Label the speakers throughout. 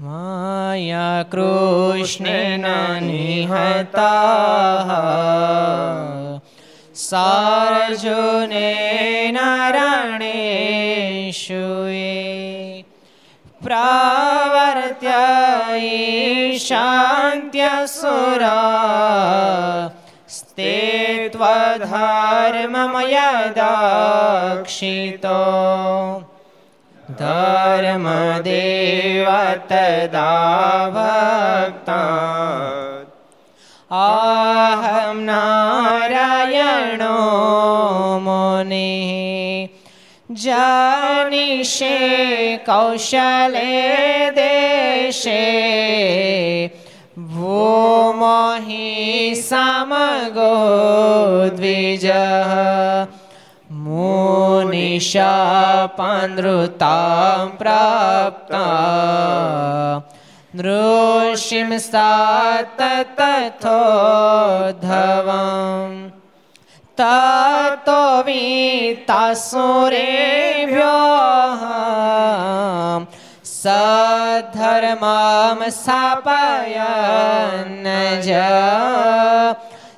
Speaker 1: माया कृष्णेन निहताः सार्जुनेन रणेषु ये प्रावर्त्य ईशान्त्यसुरा स्ते त्वधर्ममय दक्षितो तदा भक्ता आहं नारायणो मुनिः जानिषे कौशले देशे भूमहि समगो द्विजः मुनिशापानृतां प्राप्ता नृषिं सा तथोद्धवम् ततो वीतासुरेभ्यः सधर्मां स्थापयन् ज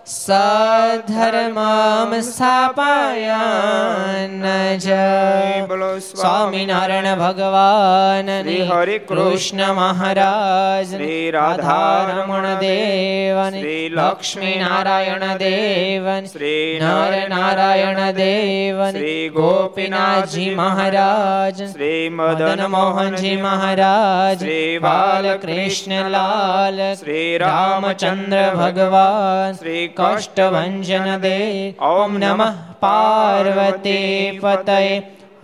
Speaker 1: સધર્મમ સ્થાપયન જય બોલો સ્વામિનારાયણ ભગવાન શ્રી હરે કૃષ્ણ મહારાજ શ્રી રાધારમણ દેવન શ્રી લક્ષ્મી નારાયણ દેવન શ્રી નર નારાયણ દેવન શ્રી ગોપીનાથજી મહારાજ શ્રી મદન મોહનજી મહારાજ શ્રી બાલકૃષ્ણલાલ શ્રી રામચંદ્ર ભગવાન શ્રી કષ્ટભંજન દે ઓમ નમઃ પાર્વતી પતય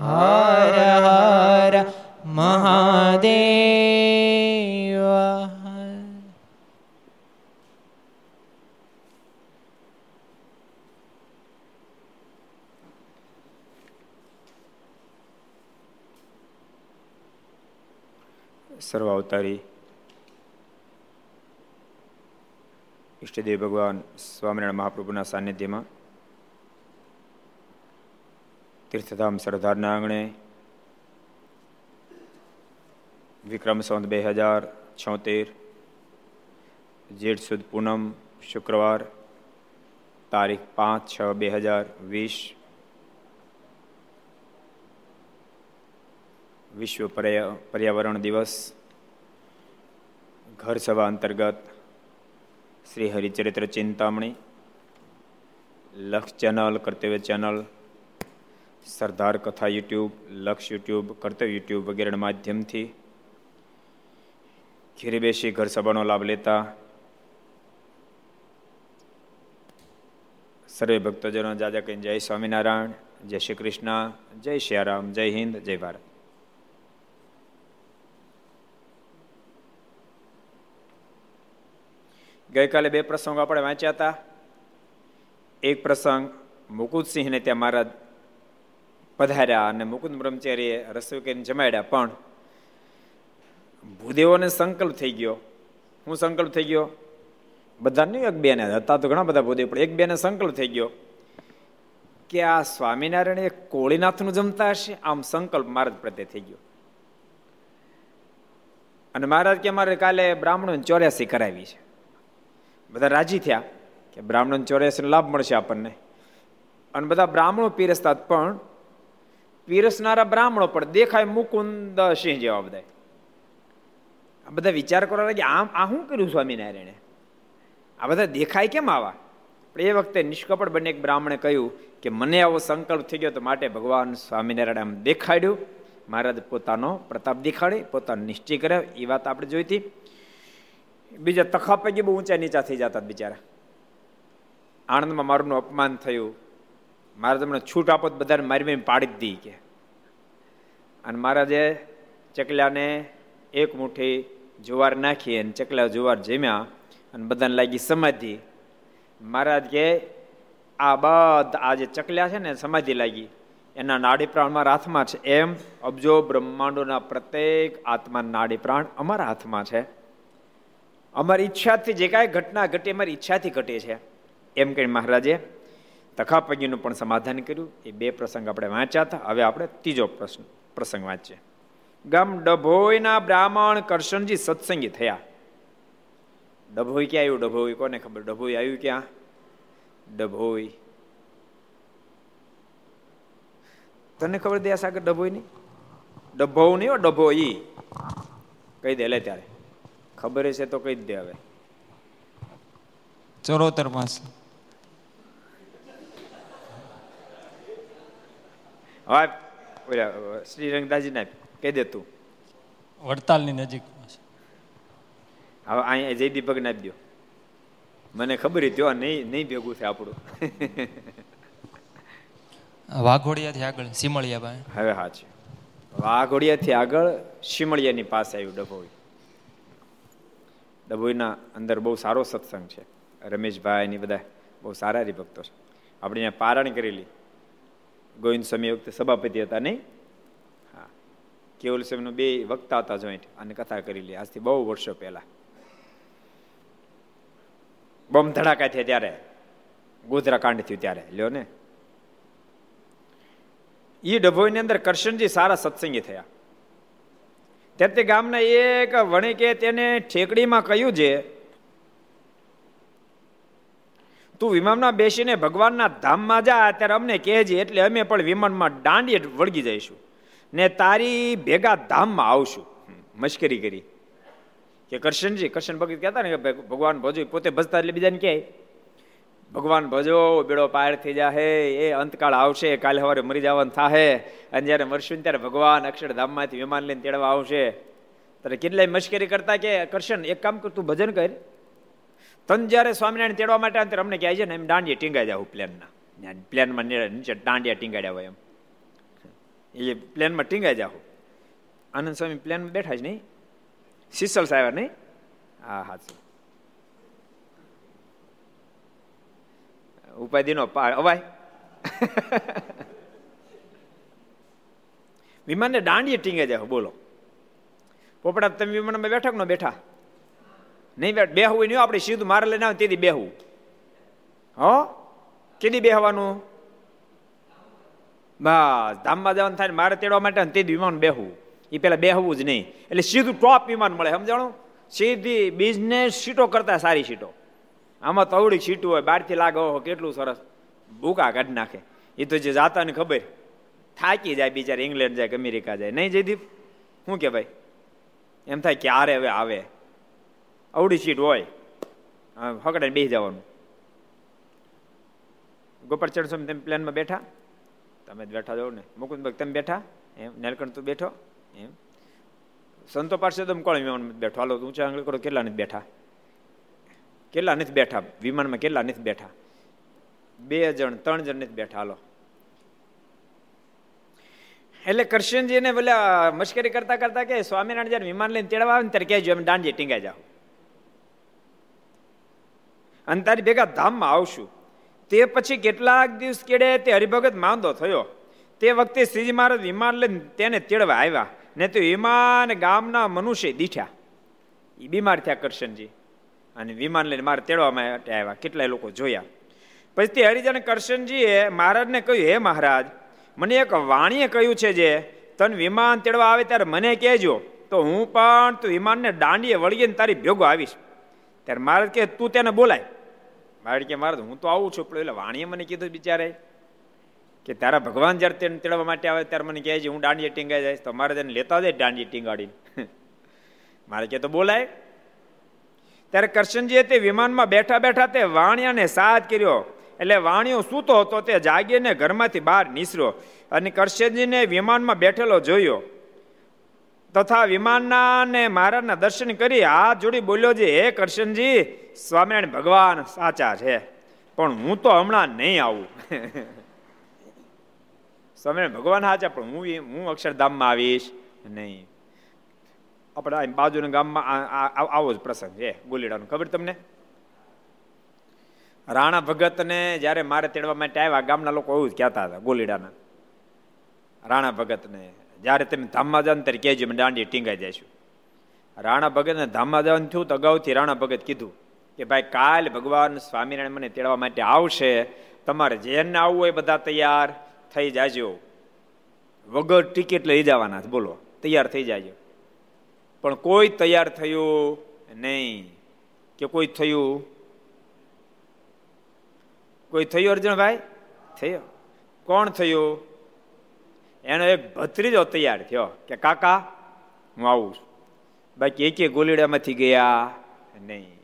Speaker 1: હર હર મહાદેવ
Speaker 2: સર્વ ઈષ્ટદેવ ભગવાન સ્વામિનારાયણ મહાપ્રભુના સાનિધ્યમાં તીર્થધામ સરદારના આંગણે વિક્રમ સંત બે હજાર છોતેર, જેઠ સુદ પૂનમ શુક્રવાર, તારીખ પાંચ છ બે હજાર વીસ, વિશ્વ પર્યાવરણ દિવસ, ઘર સભા અંતર્ગત શ્રી હરિચરિત્ર ચિંતામણી, લક્ષ ચેનલ, કર્તવ્ય ચેનલ, સરદાર કથા યુટ્યુબ, લક્ષ યુટ્યુબ, કર્તવ્ય યુટ્યુબ વગેરેના માધ્યમથી ઘેરે બેસી ઘર સભાનો લાભ લેતા સર્વે ભક્તજનો જાજા કહીને જય સ્વામિનારાયણ, જય શ્રી કૃષ્ણ, જય શ્રી રામ, જય હિન્દ, જય ભારત. ગઈકાલે બે પ્રસંગો આપણે વાંચ્યા હતા. એક પ્રસંગ મુકુદસિંહને ત્યાં મહારાજ પધાર્યા અને મુકુંદ બ્રહ્મચારીએ રસોઈ કરીને જમાડ્યા. પણ ભૂદેવોને સંકલ્પ થઈ ગયો. હું સંકલ્પ થઈ ગયો? બધા નહીં એક બેને, હતા તો ઘણા બધા ભૂદેવ, પણ એક બેને સંકલ્પ થઈ ગયો કે આ સ્વામિનારાયણ એ કોળીનાથનું જમતા હશે? આમ સંકલ્પ મહારાજ પ્રત્યે થઈ ગયો. અને મહારાજ કે અમારે કાલે બ્રાહ્મણોને ચોર્યાસી કરાવી છે. બધા રાજી થયા કે બ્રાહ્મણ ચોર્યાસી લાભ મળશે આપણને. અને બધા બ્રાહ્મણો પીરસતા પણ પીરસનારા બ્રાહ્મણો પણ દેખાય મુકુંદ સિંહ જેવા બધા આ બધા વિચાર કરવા લાગે આમ, આ શું કર્યું સ્વામિનારાયણે? આ બધા દેખાય કેમ આવા? પણ એ વખતે નિષ્કપટ બંને એક બ્રાહ્મણે કહ્યું કે, મને આવો સંકલ્પ થઈ ગયો તો માટે ભગવાન સ્વામિનારાયણ આમ દેખાડ્યું. મહારાજ પોતાનો પ્રતાપ દેખાડે, પોતાનો નિશ્ચય કર્યો એ વાત આપણે જોઈતી બીજા તખા પૈકી બહુ ઊંચા નીચા થઈ જતા બિચારા. આણંદમાં મારું અપમાન થયું. મારે તમને છૂટ આપો તો બધાને મારી મેં પાડી દી કે. અને મહારાજે ચકલાને એક મુઠ્ઠી જુવાર નાખી અને ચકલા જુવાર જમ્યા અને બધાને લાગી સમાધિ. મહારાજ કે, આ બધા, આ જે ચકલ્યા છે ને સમાધિ લાગી. એના નાડી પ્રાણ મારા હાથમાં છે. એમ અબજો બ્રહ્માંડોના પ્રત્યેક આત્મા નાડી પ્રાણ અમારા હાથમાં છે. અમારી ઈચ્છાથી જે કાંઈ ઘટના ઘટે, અમારી ઈચ્છાથી ઘટે છે. એમ કહી મહારાજે તખાપગીનું પણ સમાધાન કર્યું. એ બે પ્રસંગ આપણે વાંચ્યા હતા. હવે આપણે ત્રીજો પ્રશ્ન, પ્રસંગ વાંચીએ. ગામ ડભોઈના બ્રાહ્મણ કરશનજી સત્સંગી થયા. ડભોઈ ક્યાં આવ્યું? ડભોઈ કોને ખબર? ડભોઈ આવ્યું ક્યાં? ડભોઈ. તને ખબર દે સાગર ડભોઈ ની ડભો નહીં ડભોઈ. ડભો કહી દે, લે ત્યારે. ખબર છે તો કહી દે હવે.
Speaker 3: ચોરોતર માસ
Speaker 2: હા શ્રી રંગદાસજી ના કહી દે તું.
Speaker 3: વડતાલની નજીક
Speaker 2: હવે અહીંયા જયદીપક ના દો મને ખબર હતી નહીં નહીં ભેગું છે આપણું.
Speaker 3: વાઘોડિયાથી આગળ સિમળિયા ભાઈ
Speaker 2: હવે હા છે. વાઘોડિયાથી આગળ સિમળિયાની પાસે આવ્યું ડભોઈ. ડભોઈના અંદર બહુ સારો સત્સંગ છે. રમેશભાઈ ની બધા બહુ સારા હરિભક્તો છે. આપણે અહીંયા પારણ કરેલી. ગોવિંદ સ્વામી વખતે સભાપતિ હતા નહીં? હા. કેવલ સ્વામીનું બે વક્તા હતા જોઈન્ટ અને કથા કરેલી. આજથી બહુ વર્ષો પહેલા. બમ ધડાકા થયા ત્યારે. ગોધરા કાંડ થયું ત્યારે. લ્યો ને. એ ડભોઈની અંદર કરશનજી સારા સત્સંગી થયા. ત્યારે ગામના એક વણિકે તેને ઠેકડીમાં કહ્યું છે, તું વિમાનમાં બેસીને ભગવાનના ધામમાં જા, ત્યારે અમને કહેજે, એટલે અમે પણ વિમાનમાં દાંડીએ વળગી જઈશું ને તારી ભેગા ધામમાં આવશું. મશ્કરી કરી. કે કરશનજી, કરશન ભગત કહેતા ને ભગવાન ભજો પોતે ભજતા એટલે બીજાને કહે. ભગવાન ભજો, બેડો પાર થઈ જાહે, એ અંતકાળ આવશે, કાલે સવારે મરી જવાનું થાહે. અને જ્યારે મરશું ત્યારે ભગવાન અક્ષરધામમાંથી વિમાન લઈને તેડવા આવશે. ત્યારે કેટલાય મશ્કરી કરતા કે, કરશન, એક કામ કર, તું ભજન કર. તન જ્યારે સ્વામિનારાયણ તેડવા માટે અંતર અમને કહે છે ને, એમ દાંડિયા ટીંગાઈ જાવ પ્લેનના પ્લેનમાં નીચે દાંડિયા ટીંગાડ્યા હોય એમ. એ પ્લેનમાં ટીંગાઈ જાવ આનંદ સ્વામી પ્લેનમાં બેઠા જ નહીં. સિસલ સાહેબ નહીં હા હા ઉપાધિનો પાર. અવાય. વિમાનને દાંડીએ ટીંગે જાય બોલો. પોપડા, તમે વિમાનમાં બેઠા કે ન બેઠા? નહીં બેઠ, બેહવું નહીં આપણે સીધું મારે લઈને આવે તેથી બેહવું. હો? કેદી બેહવાનું? બસ, ધામમાં જવાનું થાય મારે તેડવા માટે તે વિમાન બેહવું. એ પેલા બેહવું જ નહીં. એટલે સીધું ટોપ વિમાન મળે, સમજાણું? સીધી બિઝનેસ સીટો કરતા સારી સીટો. આમાં તવડી છીટું હોય બહારથી લાગે, ઓહો, કેટલું સરસ. ભૂકા કાઢી નાખે. એ તો જે જાતા ને ખબર. થાકી જાય બિચારા, ઇંગ્લેન્ડ જાય કે અમેરિકા જાય. નહીં જયદીપ, શું કે ભાઈ? એમ થાય ક્યારે હવે આવે. અવડી સીટ હોય. હકડે બેસી જવાનું. ગોપાલચંદ સ્વામી તમે પ્લેનમાં બેઠા? તમે બેઠા જાઓ ને? મુકુંદભાઈ, તમે બેઠા? એમ, નીલકંઠ, તું બેઠો? એમ. સંતો પાસે તમે કોણ બેઠો? હાલો, ઊંચા આંગળી કરો કેટલા નથી બેઠા? કેટલા નથી બેઠા? વિમાનમાં કેટલા નથી બેઠા? બે જણ, ત્રણ જણ નથી બેઠા. હાલો. એટલે કરશનજીને બોલ્યા, મશ્કરી કરતા કરતા કે સ્વામિનારાયણ જયારે વિમાન લઈને તેડવા આવે ને ત્યારે કહેજો, અમે દાંડી ટીંગાઈ જાઓ. અને તારી ભેગા ધામમાં આવશું. તે પછી કેટલાક દિવસ કેડે તે હરિભગત માંદો થયો. તે વખતે શ્રીજી મહારાજ વિમાન લઈને તેને તેડવા આવ્યા. ને તો વિમાન ગામના મનુષ્ય દીઠ્યા. એ બીમાર થયા કરશનજી. અને વિમાન લઈને મારે તેડવા માટે આવ્યા. કેટલાય લોકો જોયા. પછી તે હરિજન કરશનજીએ મહારાજને કહ્યું, હે મહારાજ, મને એક વાણીએ કહ્યું છે જે, તને વિમાન તેડવા આવે ત્યારે મને કહેજો, તો હું પણ તું વિમાનને દાંડીએ વળગીને તારી ભેગો આવીશ. ત્યારે મહારાજ કહે, તું તેને બોલાય. મારે કે મારે હું તો આવું છું, પણ એટલે વાણીએ મને કીધું બિચારે. કે તારા ભગવાન જ્યારે તેને તેડવા માટે આવે ત્યારે મને કહેજે, હું દાંડીએ ટીંગાઈ જાય તો મારે તેને લેતા જાય દાંડીએ ટીંગાડીને. મારે કે તો બોલાય. ત્યારે કરશનજીએ તે વિમાનમાં બેઠા બેઠા તે વાણિયાને સાથ કર્યો. એટલે વાણિયો સૂતો હતો તે જાગીને ઘરમાંથી બહાર નીસર્યો અને કરશનજીને વિમાનમાં બેઠેલો જોયો. તથા વિમાનના ને મહારાજના દર્શન કરી હાથ જોડી બોલ્યો છે, હે કરશનજી, સ્વામિનારાયણ ભગવાન સાચા છે, પણ હું તો હમણાં નહીં આવું. સ્વામિનારાયણ ભગવાન સાચા, પણ હું હું અક્ષરધામમાં આવીશ નહીં. આપણે બાજુના ગામમાં આવો જ પ્રસંગ. છે ગોલીડાનો. ખબર તમને? રાણા ભગતને જ્યારે મારે તેડવા માટે આવ્યા, ગામના લોકો એવું જ કહેતા હતા, ગોલીડાના. રાણા ભગતને, જ્યારે તમે ધામમાં જાવ ત્યારે કહેજો મેં દાંડી ટીંગાઈ જઈશું રાણા ભગતને ધામમાં જવાનું થયું તો અગાઉથી રાણા ભગત કીધું કે, ભાઈ, કાલ ભગવાન સ્વામિનારાયણ મને તેડવા માટે આવશે. તમારે જેને આવવું હોય બધા તૈયાર થઈ જાજો. વગર ટિકિટ લઈ જવાના બોલો, તૈયાર થઈ જાય પણ કોઈ તૈયાર થયું નહીં. કે કોઈ થયું? કોઈ થયું, અર્જુનભાઈ? થયો. કોણ થયું? એનો એક ભત્રીજો તૈયાર થયો કે, કાકા, હું આવું છું. બાકી એક ગોલીડામાંથી ગયા નહીં.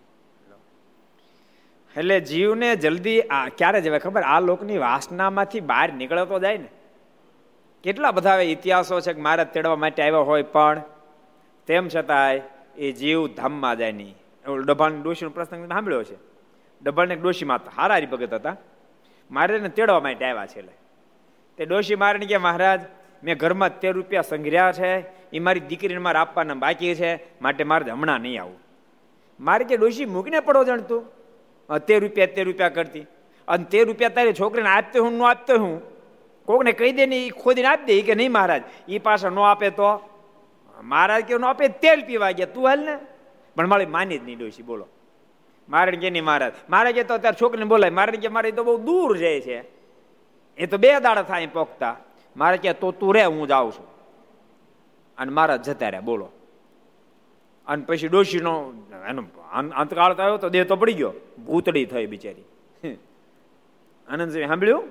Speaker 2: એટલે જીવને જલ્દી આ ક્યારે જવાય ખબર? આ લોકની વાસનામાંથી બહાર નીકળતો જાય ને. કેટલા બધા ઇતિહાસો છે કે મારે તેડવા માટે આવ્યા હોય, પણ તેમ છતાંય એ જીવ ધામમાં જાય નહીં. ડભાણ ડોશીનો પ્રસંગ સાંભળ્યો છે. ડભાણને ડોશી માતા હારા ભગત હતા. મારે ને તેડવા માટે આવ્યા છે તે ડોશી મારે કે, મહારાજ, મેં ઘરમાં તેર રૂપિયા સંઘર્યા છે. એ મારી દીકરીને મારે આપવાના બાકી છે. માટે મારે હમણાં નહીં આવું. મારે કે, ડોશી, મૂકીને પડો જાણતું તેર રૂપિયા તેર રૂપિયા કરતી. અને તેર રૂપિયા તારી છોકરીને આપતો હું ન આપતો હું. કોકને કહી દે ને એ ખોદીને આપી દે. કે, નહીં, મહારાજ એ પાછા ન આપે તો મહારાજ કે આપે તેલ પીવા ગયા. તું હાલ ને. પણ મારી માની જ નહીં ડોશી, બોલો. મારે કે નહીં મહારાજ? મારે કે તો અત્યારે છોકરીને બોલાય. મારે કે મારે તો બહુ દૂર જાય છે. એ તો બે દાડા થાય પોખતા. મારે કે તો તું રે, હું જાઉં છું. અને મારા જતા રહ્યા, બોલો. અને પછી ડોશીનો એનો અંતકાળ થયો તો દેહ તો પડી ગયો. ભૂતડી થઈ બિચારી. આનંદસિંહ, સાંભળ્યું?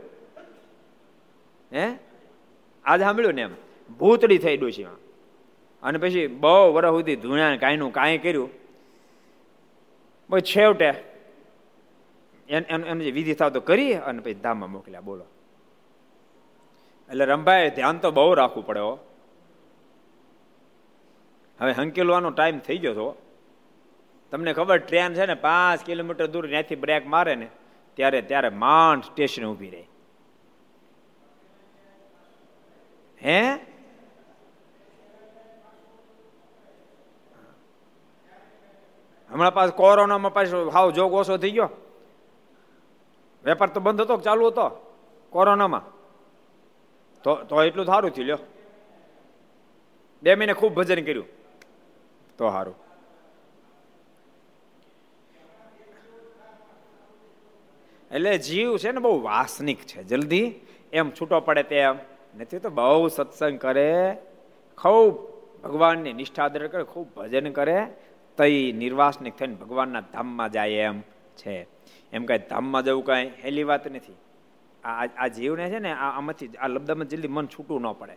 Speaker 2: હે? આજે સાંભળ્યું ને એમ? ભૂતડી થઈ ડોશીમાં. અને પછી બહુ વર્ષ સુધી ધૂણ્યા કાંઈનું, કાંઈ કર્યું. પછી છેવટે એમ જે વિધિ થાવ તો કરી અને પછી ધામમાં મોકલ્યા, બોલો. એટલે રંભાઈ ધ્યાન તો બહુ રાખવું પડે હો. હવે હંકેલવાનો ટાઈમ થઈ ગયો તો. તમને ખબર ટ્રેન છે ને, પાંચ કિલોમીટર દૂર ત્યાંથી બ્રેક મારે ને, ત્યારે ત્યારે માંડ સ્ટેશન ઊભી રહે. હે? હમણાં પાછ કોરોનામાં પાછો હાવ જોગ ઓછો થઈ ગયો. વેપાર તો બંધ હતો ચાલુ હતો કોરોનામાં. તો તો એટલું સારું થયું, લ્યો. બે મહિને ખૂબ ભજન કર્યું. તો સારું. એટલે જીવ છે ને બહુ વાસનિક છે. જલ્દી એમ છૂટો પડે તેમ નથી તો બહુ સત્સંગ કરે, ખૂબ ભગવાનની નિષ્ઠા કરે, ખૂબ ભજન કરે તઈ નિર્વાસનિક થઈને ભગવાનના ધામમાં જાય એમ છે. એમ કાંઈ ધામમાં જવું કાંઈ હેલી વાત નથી. આ આ જીવને છે ને આમાંથી આ લબ્દામાં જલ્દી મન છૂટું ન પડે.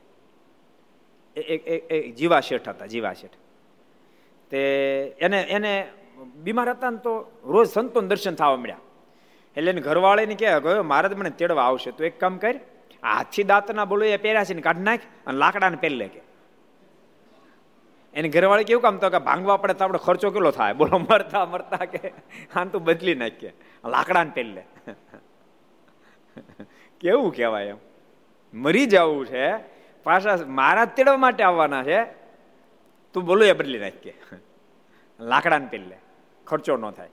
Speaker 2: એ જીવા શેઠ હતા, જીવા શેઠ. તે એને એને બીમાર હતા ને તો રોજ સંતોન દર્શન થવા મળ્યા. એટલે એને ઘરવાળીને ગયો મારે મને તેડવા આવશે. તો એક કામ કર હાથી દાંતના બોલો એ પહેર્યા છે ને કાઢી નાખ અને લાકડાને પહેરલે કે એની ઘરવાળી કેવું કામ તો કે ભાંગવા પડે તો આપણે ખર્ચો કેટલો થાય? બોલો, મરતા મરતા કે આમ તું બદલી નાખીએ. લાકડાને લે કેવું કહેવાય એમ? મરી જવું છે, પાછા મારા તેડવા માટે આવવાના છે, તું બોલો એ બદલી નાખીએ. લાકડાને પહેલે ખર્ચો ન થાય.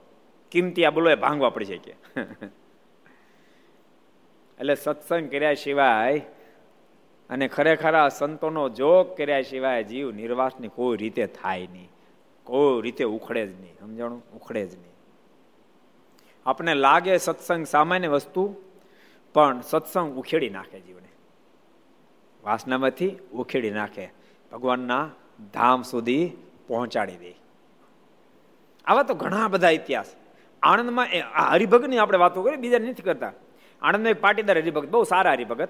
Speaker 2: કિંમતી આ બોલો એ ભાંગવા પડી શકે એટલે સત્સંગ કર્યા સિવાય અને ખરેખર આ સંતોનો જોગ કર્યા સિવાય જીવ નિર્વાસની કોઈ રીતે થાય નહીં. કોઈ રીતે ઉખડે જ નહીં. સમજાણું? ઉખડે જ નહીં. આપણે લાગે સત્સંગ સામાન્ય વસ્તુ, પણ સત્સંગ ઉખેડી નાખે જીવને. વાસનામાંથી ઉખેડી નાખે. ભગવાનના ધામ સુધી પહોંચાડી દે. આવા તો ઘણા બધા ઇતિહાસ. આણંદમાં હરિભગતની આપણે વાતો કરીએ બીજા નથી કરતા. આણંદમાં એક પાટીદાર હરિભગત, બહુ સારા હરિભગત.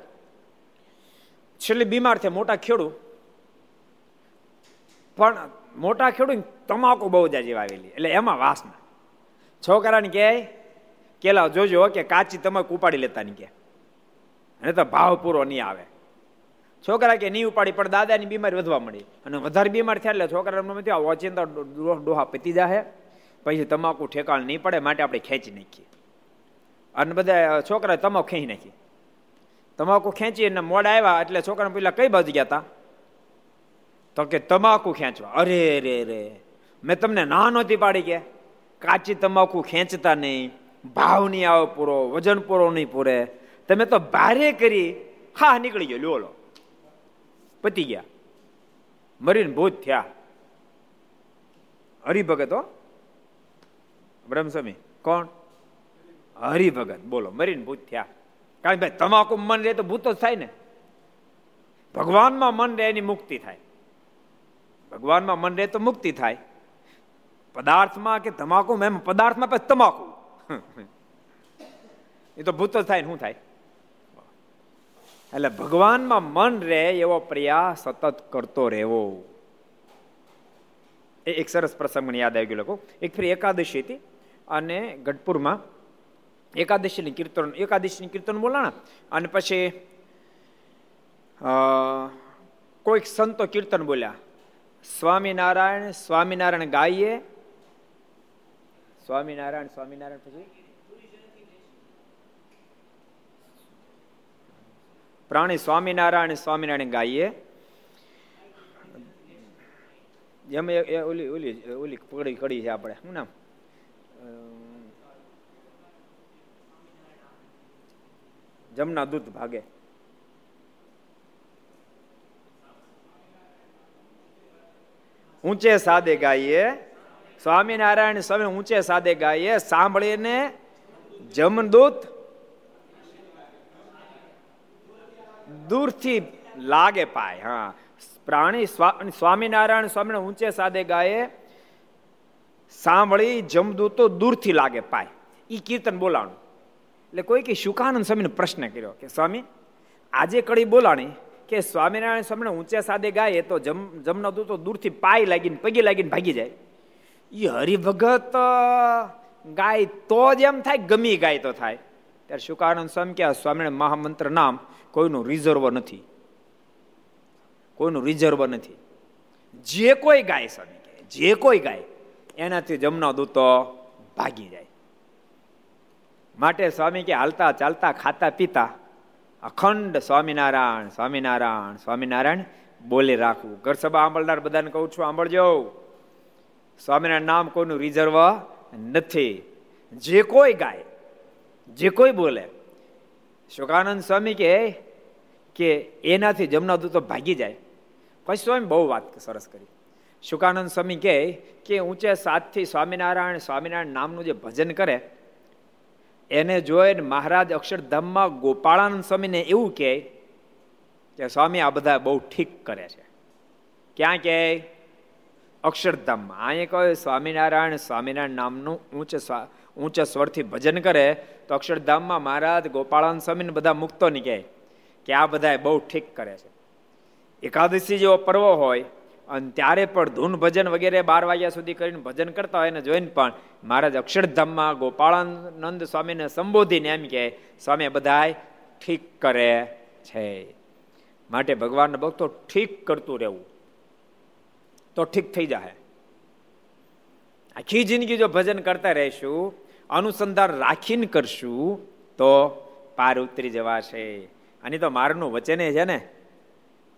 Speaker 2: છેલ્લે બીમાર થયા મોટા ખેડૂ પણ મોટા ખેડૂત તમાકુ બહુ જાજી વાવેલી એટલે એમાં વાસના. છોકરાને કહે, કેલા, જોજો કે કાચી તમાકુ ઉપાડી લેતા ની કે. અને તો ભાવ પૂરો નહીં આવે. છોકરા કે, નહીં ઉપાડી, પણ દાદાની બીમારી વધવા મળી અને વધારે બીમાર થયા એટલે છોકરા ઓચિંતા ડોહા પતી જાય પછી તમાકુ ઠેકાણ નહીં પડે, માટે આપણે ખેંચી નાખીએ. અને બધા છોકરા તમાકુ ખેંચી નાખી. તમાકુ ખેંચી અને મોડા આવ્યા એટલે છોકરાને પેલા કઈ બાજુ ગયા હતા તો કે, તમાકુ ખેંચવા. અરે રે રે મેં તમને ના નહોતી પાડી કે. કાચી તમાકુ ખેંચતા નહીં ભાવ નહીં આવે પૂરો, વજન પૂરો નહીં પૂરે. તમે તો ભારે કરી, હા, નીકળી ગયો, લ્યો લો પતી ગયા. મરીને ભૂત થયા. હરિભગત હો. બ્રહ્મસ્વામી, કોણ? હરિભગત. બોલો, મરીને ભૂત થયા. કારણ ભાઈ તમાકુ મન રહે તો ભૂત જ થાય ને. ભગવાનમાં મન રહે એની મુક્તિ થાય. ભગવાનમાં મન રહે તો મુક્તિ થાય. પદાર્થમાં કે તમાકુ એમ પદાર્થમાં પછી તમાકુ. એ તો ભૂત જ થાય શું થાય? એટલે ભગવાનમાં મન રહે એવો પ્રયાસ સતત કરતો રહેવો. એ એક સરસ પ્રસંગ મને યાદ આવી ગયો લોકો એક ફરી એકાદશી હતી અને ગઢપુરમાં એકાદશીની કીર્તન એકાદશીની કીર્તન બોલાણા. અને પછી કોઈક સંતો કીર્તન બોલ્યા. સ્વામિનારાયણ સ્વામિનારાયણ ગાઈએ. સ્વામિનારાયણ સ્વામિનારાયણ પછી? પ્રાણી સ્વામિનારાયણ સ્વામિનારાયણ ગાઈએ. એમ ઓલી ઓલી ઓલી પકડી કડી છે આપણે. શું નામ? જમના દૂધ ભાગે. ઊંચે સાદે ગાઈએ. સ્વામિનારાયણ સ્વામી ઊંચે સાદે ગાઈએ. સાંભળીને જમદૂત દૂરથી લાગે પાય, હા. પ્રાણી સ્વામિનારાયણ સ્વામી ઊંચે સાદે ગાયે સાંભળી જમદૂતો દૂરથી લાગે પાય. એ કીર્તન બોલાણું. એટલે કોઈ કે શુકાનંદ સ્વામીને પ્રશ્ન કર્યો કે સ્વામી, આજે કડી બોલાણી કે સ્વામિનારાયણ સ્વામીને ઊંચે સાદે ગાય તો જમ, જમના દૂતો દૂરથી પાય લાગીને, પગી લાગીને ભાગી જાય. એ હરિભગત ગાય તો જ એમ થાય, ગમી ગાય તો થાય. ત્યારે શુકાનંદ સ્વામી કે સ્વામિનારાયણ મહામંત્ર નામ કોઈનું રિઝર્વ નથી. કોઈનું રિઝર્વ નથી. જે કોઈ ગાય સ્વામી કે, જે કોઈ ગાય, એનાથી જમના દૂતો ભાગી જાય. માટે સ્વામી કે હાલતા ચાલતા ખાતા પીતા. અખંડ સ્વામિનારાયણ સ્વામિનારાયણ સ્વામિનારાયણ બોલે રાખવું. ઘર સભા આંબળનાર બધાને કહું છું, આંબળજો. સ્વામિનારાયણ નામ કોઈનું રિઝર્વ નથી. જે કોઈ ગાય, જે કોઈ બોલે. શુકાનંદ સ્વામી કે કે એનાથી જમના દૂતો ભાગી જાય. પછી સ્વામી બહુ વાત સરસ કરી. શુકાનંદ સ્વામી કહે કે ઊંચે સાતથી સ્વામિનારાયણ સ્વામિનારાયણ નામનું જે ભજન કરે એને જોઈને મહારાજ અક્ષરધામમાં ગોપાળાનંદ સ્વામીને એવું કહે કે સ્વામી, આ બધા બહુ ઠીક કરે છે. ક્યાં કહે? અક્ષરધામમાં. અહીંયા કહે, સ્વામિનારાયણ સ્વામિનારાયણ નામનું ઊંચ ઊંચા સ્વરથી ભજન કરે, તો અક્ષરધામમાં મહારાજ ગોપાળાનંદ સ્વામીને બધા મુક્તો ની કહે કે આ બધા બહુ ઠીક કરે છે. એકાદશી જેવો પર્વ હોય અને ત્યારે પણ ધૂન ભજન વગેરે બાર વાગ્યા સુધી કરીને ભજન કરતા હોય એને જોઈને પણ મહારાજ અક્ષરધામમાં ગોપાળાનંદ સ્વામીને સંબોધીને એમ કે સ્વામી બધાય ઠીક કરે છે. માટે ભગવાનનો ભક્તો ઠીક કરતું રહેવું. તો ઠીક થઈ જાય આખી જિંદગી જો ભજન કરતા રહેશું, અનુસંધાન રાખીને કરશું, તો પાર ઉતરી જવાશે. અને તો મારનું વચને છે ને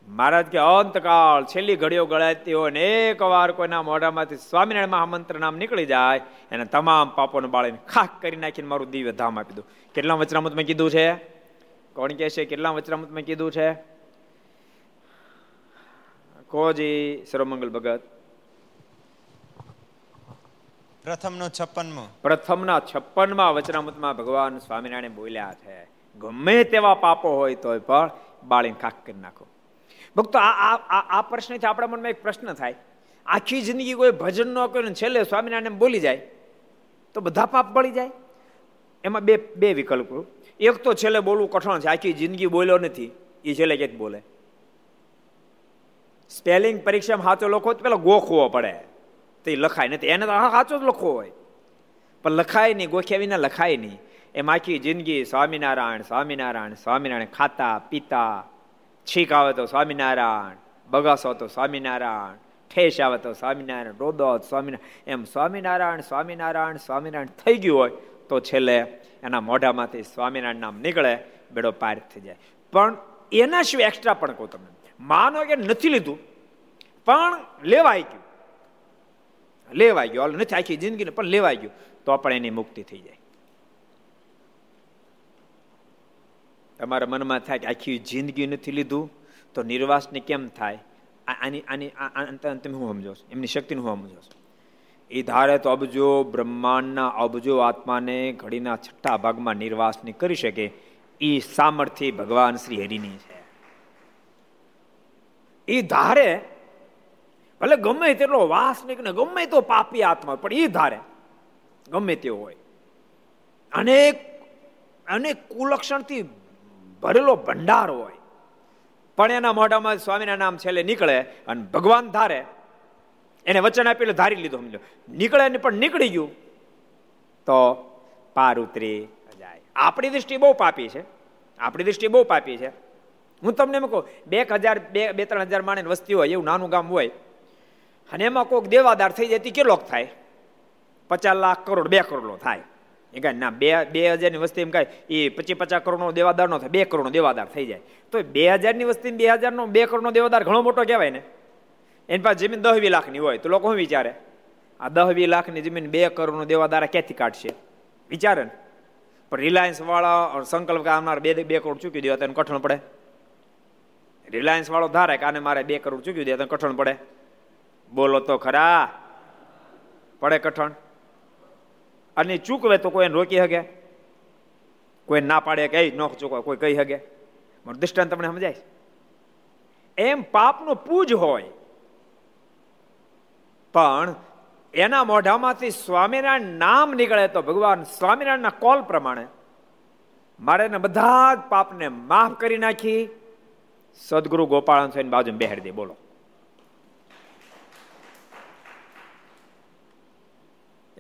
Speaker 2: મહારાજ કે અંતકાળ છેલ્લી ઘડીઓ ગળાતી હોય ને એક વાર કોઈના મોઢામાંથી સ્વામિનારાયણ મહામંત્ર નામ નીકળી જાય એને તમામ પાપોને બાળીને ખાક કરી નાખીને મારું દિવ્ય ધામ આપી દઉં. કેટલા વચનામૃતમાં કીધું છે? કોણ કહે છે કેટલા વચનામૃતમાં કીધું છે? કોજી સર્વમંગલ ભગત.
Speaker 4: પ્રથમનો છપ્પનમો.
Speaker 2: પ્રથમના છપ્પનમાં વચનામૃતમાં ભગવાન સ્વામિનારાયણ બોલ્યા છે ગમે તેવા પાપો હોય તોય પણ બાળીને ખાક કરી નાખો. ભક્તો, આ આ પ્રશ્નથી આપણા મનમાં એક પ્રશ્ન થાય. આખી જિંદગી કોઈ ભજન ન કર્યું છેલ્લે સ્વામિનારાયણ બોલી જાય, તો બધા પાપ બળી જાય. એમાં બે બે વિકલ્પો. એક તો છેલ્લે બોલવું કઠણ છે, આખી જિંદગી બોલ્યો નથી, એ છેલ્લે ક્યાંક બોલે. સ્પેલિંગ પરીક્ષામાં સાચો લખો તો પેલા ગોખવો પડે. તો એ લખાય નથી એને તો સાચો જ લખવો હોય. પણ લખાય નહીં, ગોખ્યા વિના લખાય નહીં. એમ આખી જિંદગી સ્વામિનારાયણ સ્વામિનારાયણ સ્વામિનારાયણ ખાતા, પીતા છીક આવે તો સ્વામિનારાયણ બગાસો તો સ્વામિનારાયણ ઠેસ આવે તો સ્વામિનારાયણ રોદો સ્વામિનારાયણ, એમ સ્વામિનારાયણ સ્વામિનારાયણ સ્વામિનારાયણ થઈ ગયું હોય તો છેલ્લે એના મોઢામાંથી સ્વામિનારાયણ નામ નીકળે, બેડો પાર થઈ જાય. પણ એના સિવાય એક્સ્ટ્રા પણ કહું તમે માનો કે નથી લીધું, પણ લેવાઈ ગયું. લેવાઈ ગયું નથી આખી જિંદગીને, પણ લેવાઈ ગયું, તો પણ એની મુક્તિ થઈ જાય. તમારા મનમાં થાય કે આખી જિંદગી નથી લીધું, તો નિર્વાસને કેમ થાય? આની આની તમે હું સમજો છો? એમની શક્તિને હું સમજો છો? એ ધારે તો અબજો બ્રહ્માંડના અબજો આત્માને ઘડીના છઠ્ઠા ભાગમાં નિર્વાસની કરી શકે, એ સામર્થ્ય ભગવાન શ્રી હરિની છે. એ ધારે, ભલે ગમે તેટલો વાસ નીકળે ગમે તો પાપી આત્મા, પણ એ ધારે, ગમે તેવો હોય. અનેક અનેક કુલક્ષણથી ભરેલો ભંડાર હોય. પણ એના મોઢામાં સ્વામીના નામ છેલ્લે નીકળે અને ભગવાન ધારે. એને વચન આપેલું ધારી લીધું સમજો નીકળે ને પણ નીકળી ગયું. તો પાર ઉતરી જાય. આપણી દૃષ્ટિ બહુ પાપી છે. આપણી દૃષ્ટિ બહુ પાપી છે. હું તમને એમ કહું બે હજાર, બે બે, ત્રણ હજાર માણે વસ્તી હોય, એવું નાનું ગામ હોય, અને એમાં કોઈક દેવાદાર થઈ જાય કેટલોક થાય? પચાસ લાખ કરોડ, બે કરોડનો થાય. એ કાંઈ ના, બે બે હજારની વસ્તી એમ કાંઈ એ પચીસ પચાસ કરોડનો દેવાદાર નો થાય, બે કરોડનો દેવાદાર થઈ જાય. તો બે હજારની વસ્તી બે હજારનો, બે કરોડનો દેવાદાર ઘણો મોટો કહેવાય ને. એની પાસે જમીન દસ વી લાખની હોય, તો લોકો શું વિચારે? આ દસ વી લાખની જમીન બે કરોડનો દેવાદાર ક્યાંથી કાઢશે? વિચારે ને. પણ રિલાયન્સ વાળા સંકલ્પ આવનાર બે બે કરોડ ચૂકી દેવા તેને કઠણ પડે. રિલાયન્સ વાળો ધારે કે આને મારે બે કરોડ ચૂકી દે, તો કઠણ પડે. બોલો તો ખરા. પડે કઠણ. અને ચૂકવે તો કોઈ રોકી શકે કોઈ ના પાડે કે ન ચૂકવે. કોઈ કહી શકે મારું દૃષ્ટાંત તમને સમજાય એમ પાપનો પૂજ હોય, પણ એના મોઢામાંથી સ્વામિનારાયણ નામ નીકળે તો ભગવાન સ્વામિનારાયણના કોલ પ્રમાણે મારે બધા જ પાપને માફ કરી નાખી. સદગુરુ ગોપાલ સ્વામી બાજુ બેહાડી દે, બોલો.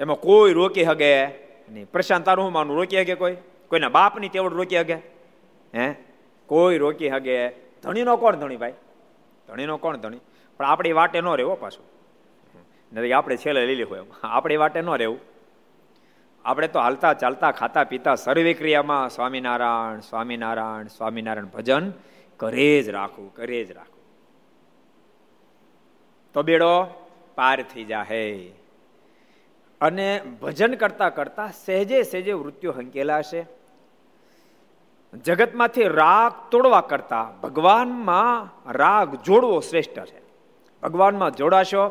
Speaker 2: એમાં કોઈ રોકી હગે નહીં. પ્રશાંત તારું હું માનું રોકી હગે કોઈ? કોઈના બાપની તેવડ રોકી હગે? હે? કોઈ રોકી હગે? ધણીનો કોણ ધણી ભાઈ? ધણીનો કોણ ધણી? પણ આપણી વાટે ન રહેવો પાછું. નથી આપણે છેલ્લે લીલી હોય આપણી વાટે ન રહેવું. આપણે તો હાલતા ચાલતા ખાતા પીતા સર્વે ક્રિયામાં સ્વામિનારાયણ સ્વામિનારાયણ સ્વામિનારાયણ ભજન કરે જ રાખવું કરે જ રાખવું તો બેડો પાર થઈ જાહે. અને ભજન કરતા કરતા સહેજે સહેજે મૃત્યુ હંકેલા છે જગતમાંથી રાગ તોડવા કરતા ભગવાનમાં રાગ જોડવો શ્રેષ્ઠ છે. ભગવાનમાં જોડાશો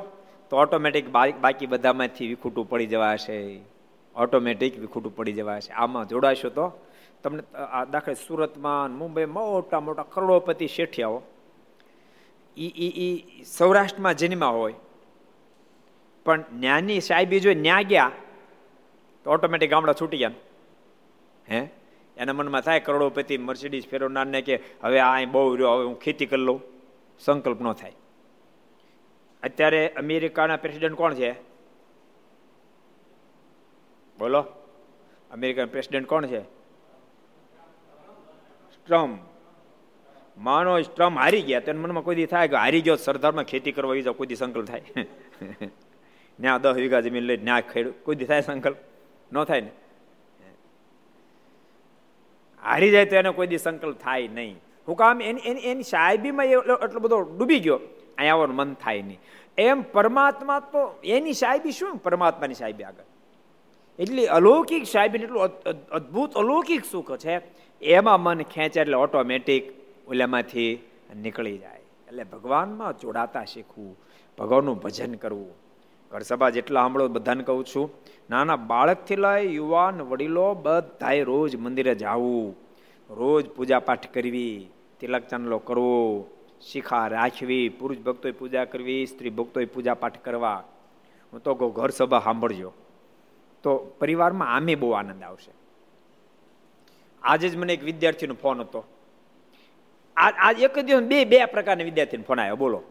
Speaker 2: તો ઓટોમેટિક બાકી બધામાંથી વિખૂટું પડી જવાશે. ઓટોમેટિક વિખૂટું પડી જવાશે. આમાં જોડાશો તો તમને આ દાખલે સુરતમાં, મુંબઈ મોટા મોટા કરોડોપતિ શેઠિયાઓ ઈ ઈ સૌરાષ્ટ્રમાં જન્મા હોય પણ જ્ઞાની સાહેબી જો ન્યા ગયા, તો ઓટોમેટિક ગામડા છૂટી ગયા. હે? એના મનમાં થાય કરોડોપતિ મર્સિડીઝ ફેરવનારને કે, હવે આ બહુ રહ્યો, હવે હું ખેતી કરી લઉં. સંકલ્પ ન થાય. અત્યારે અમેરિકાના પ્રેસિડેન્ટ કોણ છે? બોલો. અમેરિકન પ્રેસિડેન્ટ કોણ છે? સ્ટ્રમ. માનો સ્ટ્રમ હારી ગયા, તો મનમાં કોઈ દી થાય કે, હારી ગયો, સરદારમાં ખેતી કરવા જાવ કોઈ દી સંકલ્પ થાય. ન્યા દસ વીઘા જમીન લઈ ન્યા ખેડૂત કોઈ દી થાય સંકલ્પ ન થાય ને હારી જાય તો એનો કોઈ દી સંકલ્પ થાય નહીં હું કામ એની એની એની સાહેબીમાં એટલો બધો ડૂબી ગયો અહીંયા આવવાનું મન થાય નહીં એમ પરમાત્મા તો એની સાહેબી શું પરમાત્માની સાહેબી આગળ એટલી અલૌકિક સાહેબી એટલું અદ્ભુત અલૌકિક સુખ છે એમાં મન ખેંચે એટલે ઓટોમેટિક ઓલામાંથી નીકળી જાય એટલે ભગવાનમાં જોડાતા શીખવું ભગવાનનું ભજન કરવું ઘર સભા જેટલા સાંભળો બધાને કહું છું, નાના બાળકથી લઈ યુવાન વડીલો બધાએ રોજ મંદિરે જવું, રોજ પૂજા પાઠ કરવી, તિલક ચાંદલો કરવો, શિખા રાખવી, પુરુષ ભક્તોએ પૂજા કરવી, સ્ત્રી ભક્તોએ પૂજા પાઠ કરવા. હું તો કહું ઘર સભા સાંભળજો. તો પરિવારમાં આમે બહુ આનંદ આવશે. આજે જ મને એક વિદ્યાર્થીનો ફોન હતો. આજ એક દિવસ બે બે પ્રકારના વિદ્યાર્થીનો ફોન આવ્યો, બોલો.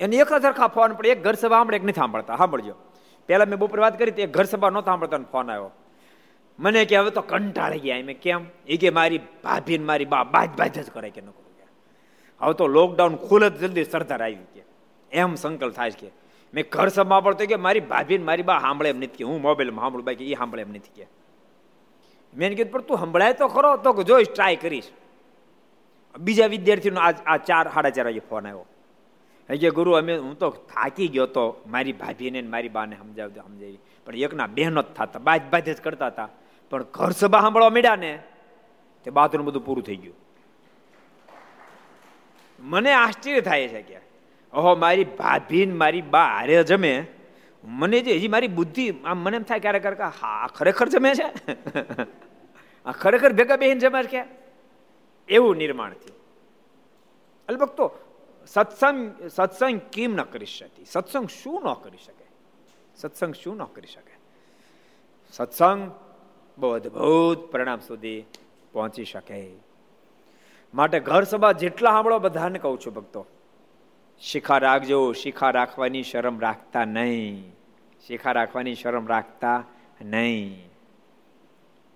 Speaker 2: એને એક સરખા ફોન પડે, એક ઘર સભા સાંભળે, એક નથી સાંભળતા. સાંભળજો. પહેલાં મેં બપોર વાત કરી એક ઘર સભા નહોતા સાંભળતા ફોન આવ્યો. મને કે હવે તો કંટાળી ગયા મેં કેમ? એ કે મારી ભાભી ને મારી બા બાજ બાજ જ કરે કે ન કરું. હવે તો લોકડાઉન ખુલે જલ્દી સરદાર આવી કે એમ સંકલ્પ થાય કે મેં ઘર સભા પડતો કે મારી ભાભી ને મારી બા સાંભળે એમ નથી કે હું મોબાઈલમાં સાંભળું, બાકી એ સાંભળે એમ નથી કે. મેં કીધું, પણ તું સંભળાય તો ખરો, તો જોઈશ ટ્રાય કરીશ. બીજા વિદ્યાર્થીનો આ ચાર સાડા ચાર વાગે ફોન આવ્યો. કે ગુરુ, અમે હું તો થાકી ગયો તો મારી ભાભીને મારી બાને સમજાવજો, સમજાવી. પણ એકના બહેનો જ થતા, બાજ બાજ જ કરતા હતા. પણ ઘર સભા સાંભળવા મળ્યા ને, તે બાથરૂમ બધું પૂરું થઈ ગયું. મને આશ્ચર્ય થાય છે કે ઓહો મારી ભાભી મારી બા હારે જમે. મને જે હજી મારી બુદ્ધિ, આમ મને એમ થાય ક્યારેક ક્યારેક હા ખરેખર જમે છે? આ ખરેખર ભેગા બેહીને જમે છે એવું નિર્માણ થયું. અલબત્ત સત્સંગ સત્સંગ કેમ ન કરી શકતી સત્સંગ શું ન કરી શકે સત્સંગ શું ન કરી શકે સત્સંગ બહુ અદભુત પરિણામ સુધી પહોંચી શકે માટે ઘર સભા જેટલા સાંભળો બધાને કહું છું ભક્તો શિખા રાખજો શિખા રાખવાની શરમ રાખતા નહીં શિખા રાખવાની શરમ રાખતા નહીં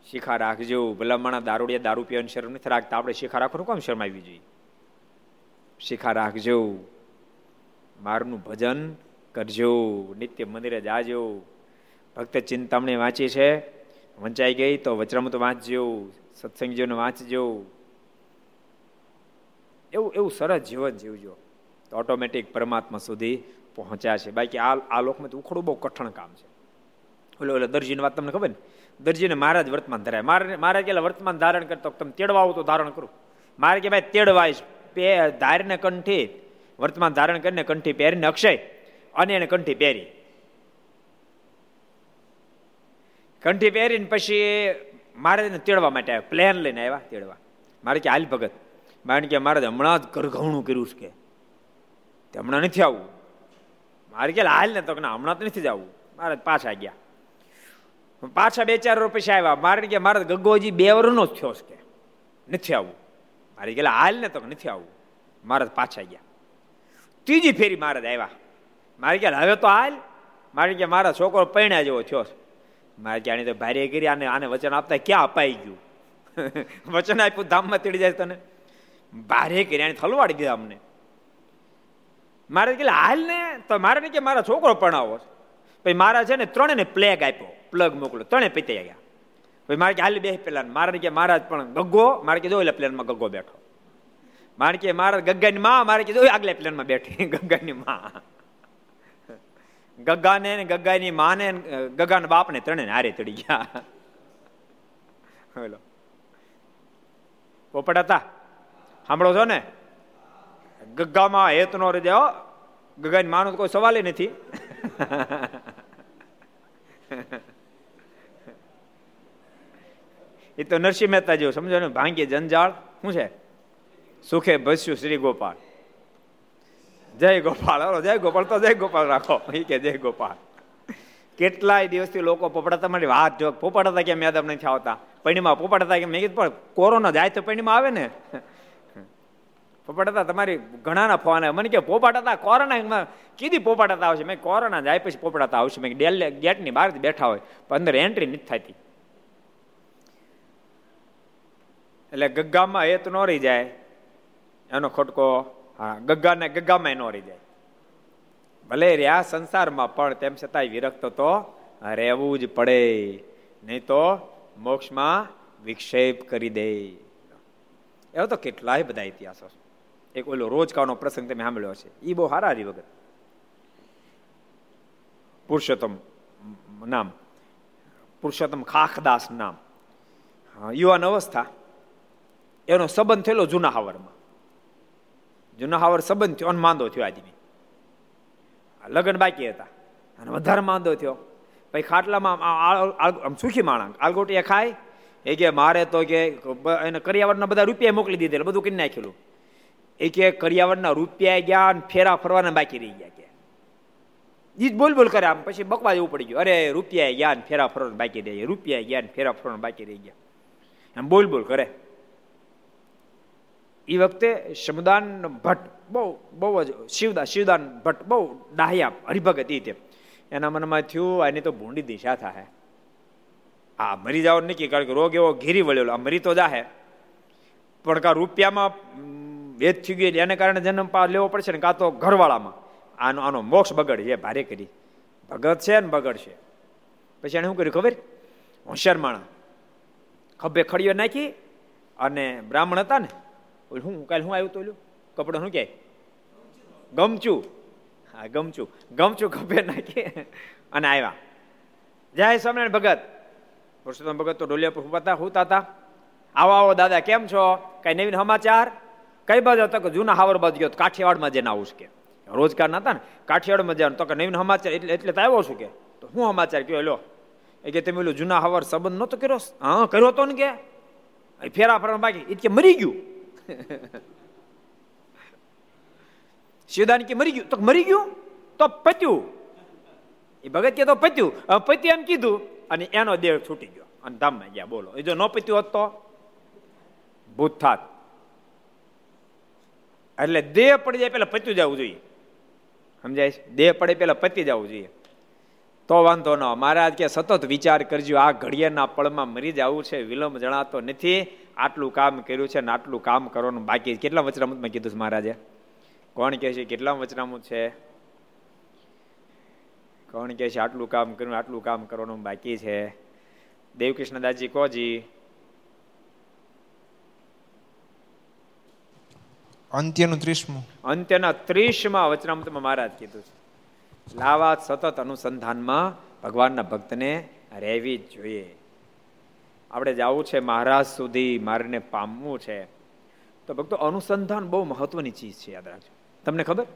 Speaker 2: શિખા રાખજો ભલામણા દારૂડિયા દારૂ પીવાની શરમ નથી રાખતા આપણે શિખા રાખવાનું કોમ શરમ આવી જોઈએ શિખા રાખજો. મારનું ભજન કરજો. નિત્ય મંદિરે જાજો. ભક્ત ચિંતામણી વાંચી છે. વંચાઈ ગઈ તો વચરામૃત વાંચજો. સત્સંગજીઓને વાંચજો. એવું એવું સરસ જીવન જીવજો. તો ઓટોમેટિક પરમાત્મા સુધી પહોંચ્યા છે. બાકી આ આ લોકમાં ઉખડું બહુ કઠણ કામ છે. ઓલો ઓલો દરજીની વાત તમને ખબર ને? દરજીને મારા જ વર્તમાન ધરાય મારે મારે કે વર્તમાન ધારણ કરતો તમે તેડવા આવું તો ધારણ કરું. મારે કે ભાઈ તેડવાય ધારને કંઠી, વર્તમાન ધારણ કરીને કંઠી પહેરીને અક્ષય, અને એને કંઠી પહેરી. કંઠી પહેરીને પછી મારે તેડવા માટે આવ્યા, પ્લેન લઈને આવ્યા તેડવા. મારે કે, હાલ ભગત મારે કે મારે હમણાં જ ઘરઘવણું કર્યું છે કે. હમણાં નથી આવવું મારે કે હાલ ને તો હમણાં તો નથી જવું મારે પાછા ગયા. પાછા બે ચાર રૂપિયા આવ્યા. મારે કે, મારે ગગોજી બે વર્ષનો જ થયો છે નથી આવવું મારે ગયેલા હાલ ને તો નથી આવવું મારે પાછા ગયા. ત્રીજી ફેરી મારે આવ્યા મારે ગયા હવે તો હાલ. મારે ગયા મારા છોકરો પૈણા જેવો થયો મારે કે તો ભારે કરી આને આને વચન આપતા ક્યાં અપાઈ ગયું? વચન આપ્યું ધામમાં તેડી જાય તને. ભારે કર્યા થલવાડી દીધા અમને. મારે કે હાલ ને તો મારે કે મારા છોકરો પણ આવો પછી મારા છે ને ત્રણેને પ્લેગ આપ્યો. પ્લગ મોકલો ત્રણે પીતે ગયા. મારે કે હાલી બે પેલા મારે કે મહારાજ પણ ગગ્ગો? મારે કે જો એટલે પ્લેનમાં ગગ્ગો બેઠો. મારે કે મારા ગગ્ગાની માં? મારે કે જો આગલે પ્લેનમાં બેઠી. ગગ્ગાની માં. ગગ્ગાને ને ગગ્ગાની માને ગગ્ગાના બાપને ત્રણે હારે ચડી ગયા. બોલો પોપટ હતા? સાંભળો છો ને? ગગ્ગામાં હેત નો રહી જાઓ ગગ્ગાની માનો કોઈ સવાલ નથી. એ તો નરસિંહ મહેતા જેવું, સમજો ને? ભાંગે જંજાળ, શું છે? સુખે ભસ્યું શ્રી ગોપાલ. જય ગોપાલ, હલો, જય ગોપાલ, તો જય ગોપાલ રાખો. એ કે જય ગોપાલ. કેટલાય દિવસથી લોકો પોપડાતા મારી વાત જો પોપડાતા કેમ યાદ નથી આવતા? પૈણીમાં પોપડાતા કેમ? મેં કીધું, પણ કોરોના જાય તો પૈણીમાં આવે ને? પોપડાતા તમારી ઘણાના ફોન આવે મને કે પોપાડતા કોરોના? કીધી પોપાડતા આવશે? મેં કોરોના જાય પછી પોપડાતા આવશે. મેં ડેલ, ગેટની બહાર બેઠા હોય. પણ અંદર એન્ટ્રી નથી થતી એટલે ગગ્ગામાં એ તો ન રહી જાય. એનો ખોટકો, હા, ગગ્ગાને, ગગ્ગામાં ન રહી જાય. ભલે રહ્યા સંસારમાં, પણ તેમ છતાંય વિરક્ત તો રહેવું જ પડે. નહીં તો મોક્ષમાં વિક્ષેપ કરી દે. એવો તો કેટલાય બધા ઇતિહાસો એક ઓલો રોજકાનો પ્રસંગ તમે સાંભળ્યો છે એ બહુ સારા વગર. પુરુષોત્તમ નામ. પુરુષોત્તમ ખાખદાસ નામ. યુવાન અવસ્થા. એનો સંબંધ થયેલો જૂના જુનાહાવર જૂના હાવર સંબંધ થયો અને માંદો થયો આદમી લગ્ન બાકી હતા. અને વધારે માંદો થયો. પછી ખાટલામાં આમ સુખી માણસ. આલગોટીએ ખાય. એ કે મારે તો કે એને કરિયાવરના બધા રૂપિયા મોકલી દીધેલા, બધું કરી નાખેલું. એ કે કરિયાવરના રૂપિયા ગયા અને ફેરા ફરવાના બાકી રહી ગયા કે. એ જ બોલ બોલ કરે આમ. પછી બકવા જેવું પડી ગયું. અરે, રૂપિયા ગયા ને ફેરા ફરવાના બાકી રહી ગયા. રૂપિયા ગયા ને ફેરા ફરવાના બાકી રહી ગયા. એમ બોલ બોલ કરે. એ વખતે શમદાન ભટ્ટ બહુ બહુ જ શિવદા, શિવદાન ભટ્ટ બહુ ડાહ્યા, હરિભગત એ એના મનમાં થયું, આની તો ભૂંડી દિશા થાય આ મરી જાવ નહીં કારણ કે રોગ એવો ઘેરી વળેલો, આ મરી તો જાહે. પણ કા રૂપિયામાં વેદ થઈ ગયો એને કારણે જન્મ પા લેવો પડશે ને, કાં તો ઘરવાળામાં. આનો આનો મોક્ષ બગડ છે, ભારે કરી. ભગત છે ને બગડ છે પછી એને શું કર્યું ખબર? હોશિયાર માણા ખભે ખડીઓ નાખી અને બ્રાહ્મણ હતા ને હું કાલે શું આવ્યું તો કપડો શું કે? ગમચું. હા, ગમચું. ગમચું ખભે નાખી અને આવ્યા જય સ્વામિનારાયણ ભગત. પુરુષોત્તમ ભગત તો ડોલિયા પર હુતા હુતા હતા આવો આવો, દાદા, કેમ છો? કઈ નવીન સમાચાર? કઈ બાજુ હતો કે જૂના હાવર બાજુ ગયો? કાઠિયાવાડમાં જઈને આવું કે? રોજગાર નતા ને? કાઠિયાવાડમાં જવાનું. તો કે નવીન સમાચાર એટલે એટલે તો આવ્યો છું કે? તો હું સમાચાર કયો? લો. એ કે તમે ઓલું જૂના હાવર સંબંધ નહોતો કર્યો? હા, કર્યો તો ને કે? ફેરા ફરવા બાકી. એ કે મરી ગયું. શિવદાન કે મરી ગયું તો મરી ગયું તો પત્યું એ ભગત કે તો પત્યું પત્યું એમ કીધું અને એનો દેહ છૂટી ગયો અને ધામમાં ગયા બોલો એ જો ન પત્યું હોત તો ભૂત થાત એટલે દેહ પડી જાય પેલા પત્યું જવું જોઈએ સમજાય દેહ પડે પેલા પતી જવું જોઈએ તો વાંધો ન. મહારાજ કે સતત વિચાર કરજો આ ઘડિયાળના પળમાં મરી જવું છે વિલંબ જણાતો નથી. આટલું કામ કર્યું છે ને આટલું કામ કરવાનું બાકી કેટલા વચરામૃતમાં કીધું છે મહારાજે? કોણ કહે છે? કેટલા વચરામૃત છે? કોણ કહે છે? આટલું કામ કર્યું આટલું કામ કરવાનું બાકી છે. દેવકૃષ્ણદાસજી કોજી
Speaker 4: અંત્યનું ત્રીસમું.
Speaker 2: અંત્યના ત્રીસમાં વચનામૃતમાં મહારાજ કીધું છે. લાવા સતત અનુસંધાનમાં ભગવાનના ભક્તને રહેવી જ જોઈએ. આપણે જવું છે મહારાજ સુધી મારને પામવું છે. તો ભક્તો, અનુસંધાન બહુ મહત્વની ચીજ છે, યાદ રાખજો. તમને ખબર?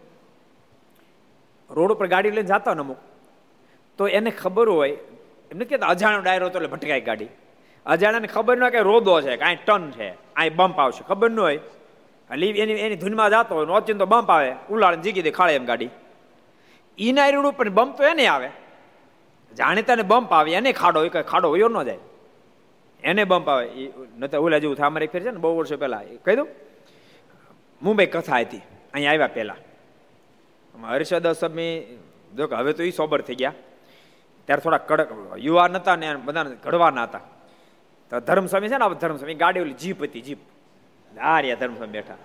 Speaker 2: રોડ ઉપર ગાડી લઈને જતા અમુક, તો એને ખબર હોય એમને કે અજાણ્યો ડાયરો તો એટલે ભટકાય ગાડી અજાણાને ખબર ન હોય કે રોદો છે, કાંઈ ટન છે અહીં બમ્પ આવશે, ખબર ન હોય. એની એની ધૂનમાં જતો હોય ઓચિન તો બમ્પ આવે, ઉલાળને જીગી દે ખાળે એમ ગાડી. ઈના રોડ ઉપર બમ્પ એને આવે. જાણીતાને બમ્પ આવે, એને ખાડો હોય ખાડો હોય ન જાય. એને બમ્પ આવે એ તો ઓલા જેવું થાય અમારે ફેર છે ને, બહુ વર્ષો પહેલા કહી દઉં. મુંબઈ કથા હતી અહીંયા આવ્યા પહેલા. હર્ષદ અસમી, જો કે હવે તો એ સોબર થઈ ગયા. ત્યારે થોડા કડક યુવાન હતા ને બધા ઘડવાના હતા. તો ધર્મસ્વામી છે ને ધર્મસ્વામી ગાડી ઓલી જીપ હતી, જીપ. આ રહ્યા ધર્મસ્વામી બેઠા.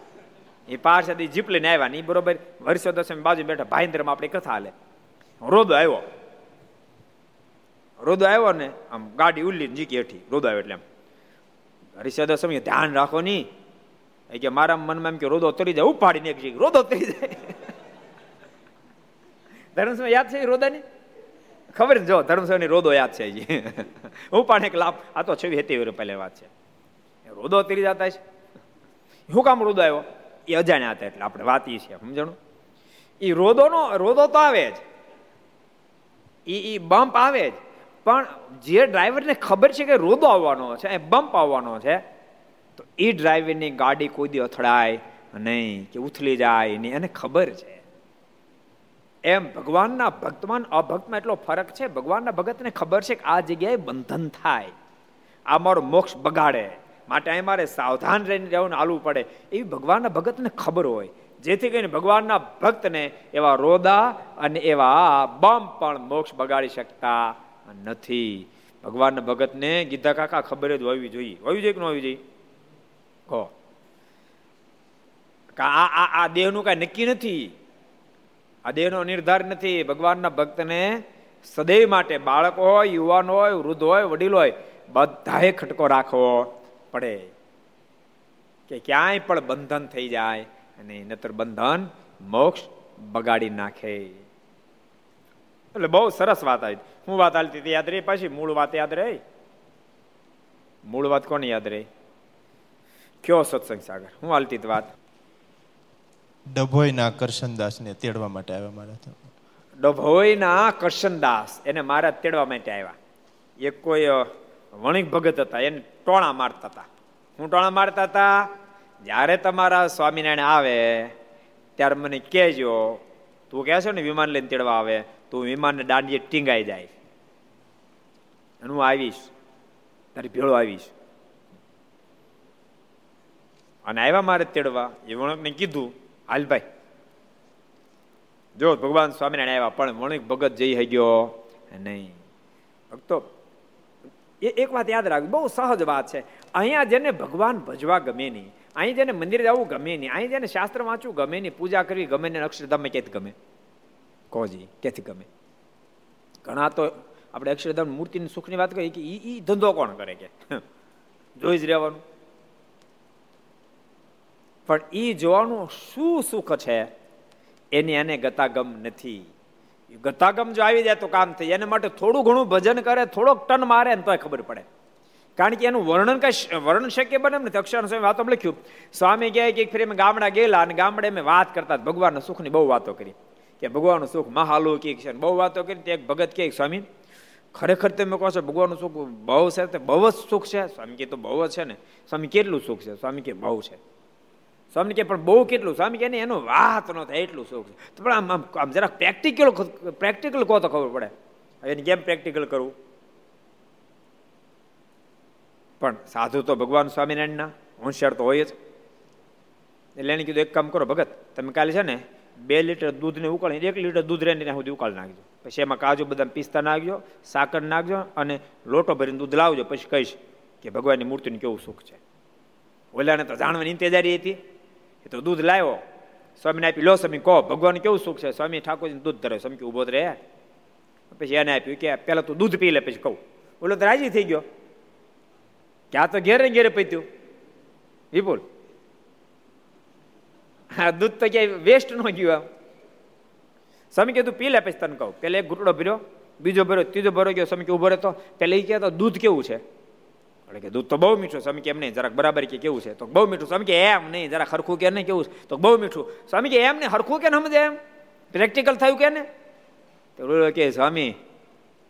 Speaker 2: એ પારસાદી જીપ લઈને આવ્યા ને એ બરોબર વર્ષો દસમી બાજુ બેઠા ભાઈન્દ્રમાં આપણી કથા હાલે. રોદો આવ્યો. રોદો આવ્યો ને આમ ગાડી ઉલ્લી જીકી હેઠી, રોદો આવ્યો એટલે એમ. હરિષદ સમય ધ્યાન રાખો નહીં એ કે મારા મનમાં એમ કે રોદો તરી જાય, ઉપાડીને એક જીક રોદો તરી જાય. ધર્મસ્વામી યાદ છે રોદાની? ખબર જો ધર્મસ્વામી રોદો યાદ છે ઉપાડ એક લાભ આ તો છવી હતી પહેલે વાત છે. રોદો તરી જતા છે શું કામ રોદો આવ્યો? એ અજાણ્યા હતા એટલે આપણે વાત છે સમજણું? એ રોદોનો, રોદો તો આવે જ. એ એ બમ્પ આવે જ. પણ જે ડ્રાઈવરને ખબર છે કે રોદો આવવાનો છે, એ બમ્પ આવવાનો છે, તો એ ડ્રાઈવરની ગાડી કોઈ દી અથડાય નહીં કે ઉથલી જાય નહીં, એને ખબર છે. એમ ભગવાનના ભક્તમાં અભક્તમાં એટલો ફરક છે, ભગવાનના ભગતને ખબર છે કે આ જગ્યાએ બંધન થાય. આ મારો મોક્ષ બગાડે. માટે અહીં મારે સાવધાન રહીને રહેવું આલવું પડે. એવી ભગવાનના ભગતને ખબર હોય. જેથી કરીને ભગવાનના ભક્તને એવા રોદા અને એવા બમ પણ મોક્ષ બગાડી શકતા નથી. ભગવાનના ભગતને ગીધા કાકા ખબર જ હોવી જોઈએ. હોવી જોઈએ કે ન હોવી જોઈએ? કહો. આ આ આ દેહનું કાંઈ નક્કી નથી? આ દેહનો નિર્ધાર નથી. ભગવાનના ભક્તને સદૈવ માટે બાળક હોય, યુવાન હોય, વૃદ્ધ હોય, વડીલ હોય, બધાએ ખટકો રાખવો. પડે કે ક્યાંય પણ બંધન થઈ જાય અને નતર બંધન મોક્ષ બગાડી નાખે. એટલે બહુ સરસ વાત આવી. હું વાત હાલતી હતી યાદ રહી પાછી? મૂળ વાત યાદ રહી? મૂળ વાત કોને યાદ રહી? કયો સત્સંગ સાગર? હું હાલતી વાત?
Speaker 4: ડભોઈના કરશનદાસને તેડવા માટે આવ્યા મારા
Speaker 2: ડભોઈના કરશનદાસ. એને મારા તેડવા માટે આવ્યા. એક કોઈ વણિક ભગત હતા, એને ટોણા મારતા હતા. હું ટોણા મારતા હતા? જ્યારે તમારા સ્વામિનારાયણ આવે, ત્યારે મને કહેજો, તું કહે છો ને વિમાન લઈને તેડવા આવે, તું વિમાનને દાંડીએ ટીંગાઈ જાય. અને હું આવીશ, તારી ભેળો આવીશ. અને આવ્યા મારે તેડવા. એ વણકને કીધું, હાલ ભાઈ. જો ભગવાન સ્વામિનારાયણ આવ્યા, પણ વણિક ભગત જઈ ગયો નહીં. ભક્તો એ એક વાત યાદ રાખવી બહુ સહજ વાત છે. અહીંયા જેને ભગવાન ભજવા ગમે નહીં, અહીં જેને મંદિર જવું ગમે નહીં, અહીં જેને શાસ્ત્ર વાંચવું ગમે નહીં, પૂજા કરવી ગમે ને અક્ષરધામ ક્યાંથી ગમે? કોજી, ક્યાંથી ગમે? ઘણા તો આપણે અક્ષરધામ મૂર્તિની સુખની વાત કરીએ કે એ ધંધો કોણ કરે કે? જોઈ જ રહેવાનું. પણ એ જોવાનું શું સુખ છે, એની એને ગતાગમ નથી. ગતાગમ જો આવી જાય તો કામ થઈ એને માટે થોડું ઘણું ભજન કરે, થોડોક ટન મારે ને તોય ખબર પડે. કારણ કે એનું વર્ણન કઈ વર્ણન શક્ય બને ને અક્ષર સ્વામી વાતો લખ્યું. સ્વામી કહે કે ફરી અમે ગામડા ગયેલા અને ગામડે મેં વાત કરતા ભગવાનના સુખની બહુ વાતો કરી. કે ભગવાનનું સુખ મહાલૌકિક છે બહુ વાતો કરી. તે એક ભગત કે સ્વામી, ખરેખર તમે કહો છો ભગવાનનું સુખ બહુ છે? બહુ જ સુખ છે? સ્વામી કે તો બહુ જ છે ને. સ્વામી, કેટલું સુખ છે? સ્વામી કે બહુ છે. સ્વામી કે, પણ બહુ કેટલું? સ્વામી કે એનો વાત ન થાય, એટલું શોખ છે. તો પણ આમ આમ આમ જરાક પ્રેક્ટિકલ પ્રેક્ટિકલ કહો તો ખબર પડે. એને કેમ પ્રેક્ટિકલ કરવું? પણ સાધુ તો ભગવાન સ્વામિનારાયણના, હોશિયાર તો હોય જ. એટલે એને કીધું, એક કામ કરો ભગત, તમે કાલે છે ને બે લીટર દૂધને ઉકાળી, એક લીટર દૂધ રહીને ત્યાં સુધી ઉકાળી નાખજો. પછી એમાં કાજુ, બદામ પિસ્તા નાખજો, સાકર નાખજો અને લોટો ભરીને દૂધ લાવજો. પછી કહીશ કે ભગવાનની મૂર્તિનું કેવું સુખ છે? ઓલાને તો જાણવાની ઇંતજારી હતી. એ તો દૂધ લાવ્યો સ્વામીને આપી, લો સ્વામી, કહો, ભગવાન કેવું સુખ છે? સ્વામી ઠાકોરજી દૂધ ધરે સ્વામી ઊભો રહે પછી એને આપ્યું કે પેલા તું દૂધ પી લે. પછી કહું ઓલો તો રાજી થઈ ગયો. ક્યાં તો ઘેરે ઘેરે પીત્યું વિપુલ હા દૂધ તો ક્યાંય વેસ્ટ ન ગયું આમ. સ્વામી કીધું પી લે. પછી તને કહું પેલા એક ઘૂંટડો ભર્યો, બીજો ભર્યો, ત્રીજો ભરો ગયો. સ્વામી, કે ઊભો રહેતો. પેલા એ કહેતો, દૂધ કેવું છે? એટલે કે દૂધ તો બહુ મીઠું સ્વામી કે એમ નહીં, જરાક બરાબર કે કેવું છે? તો બહુ મીઠું. સ્વામી કે એમ નહીં જરા હરખું કે નહીં, કેવું તો બહુ મીઠું. સ્વામી કે એમ ને હરખું કે સમજે એમ? પ્રેક્ટિકલ થયું કે ને? તો કે સ્વામી,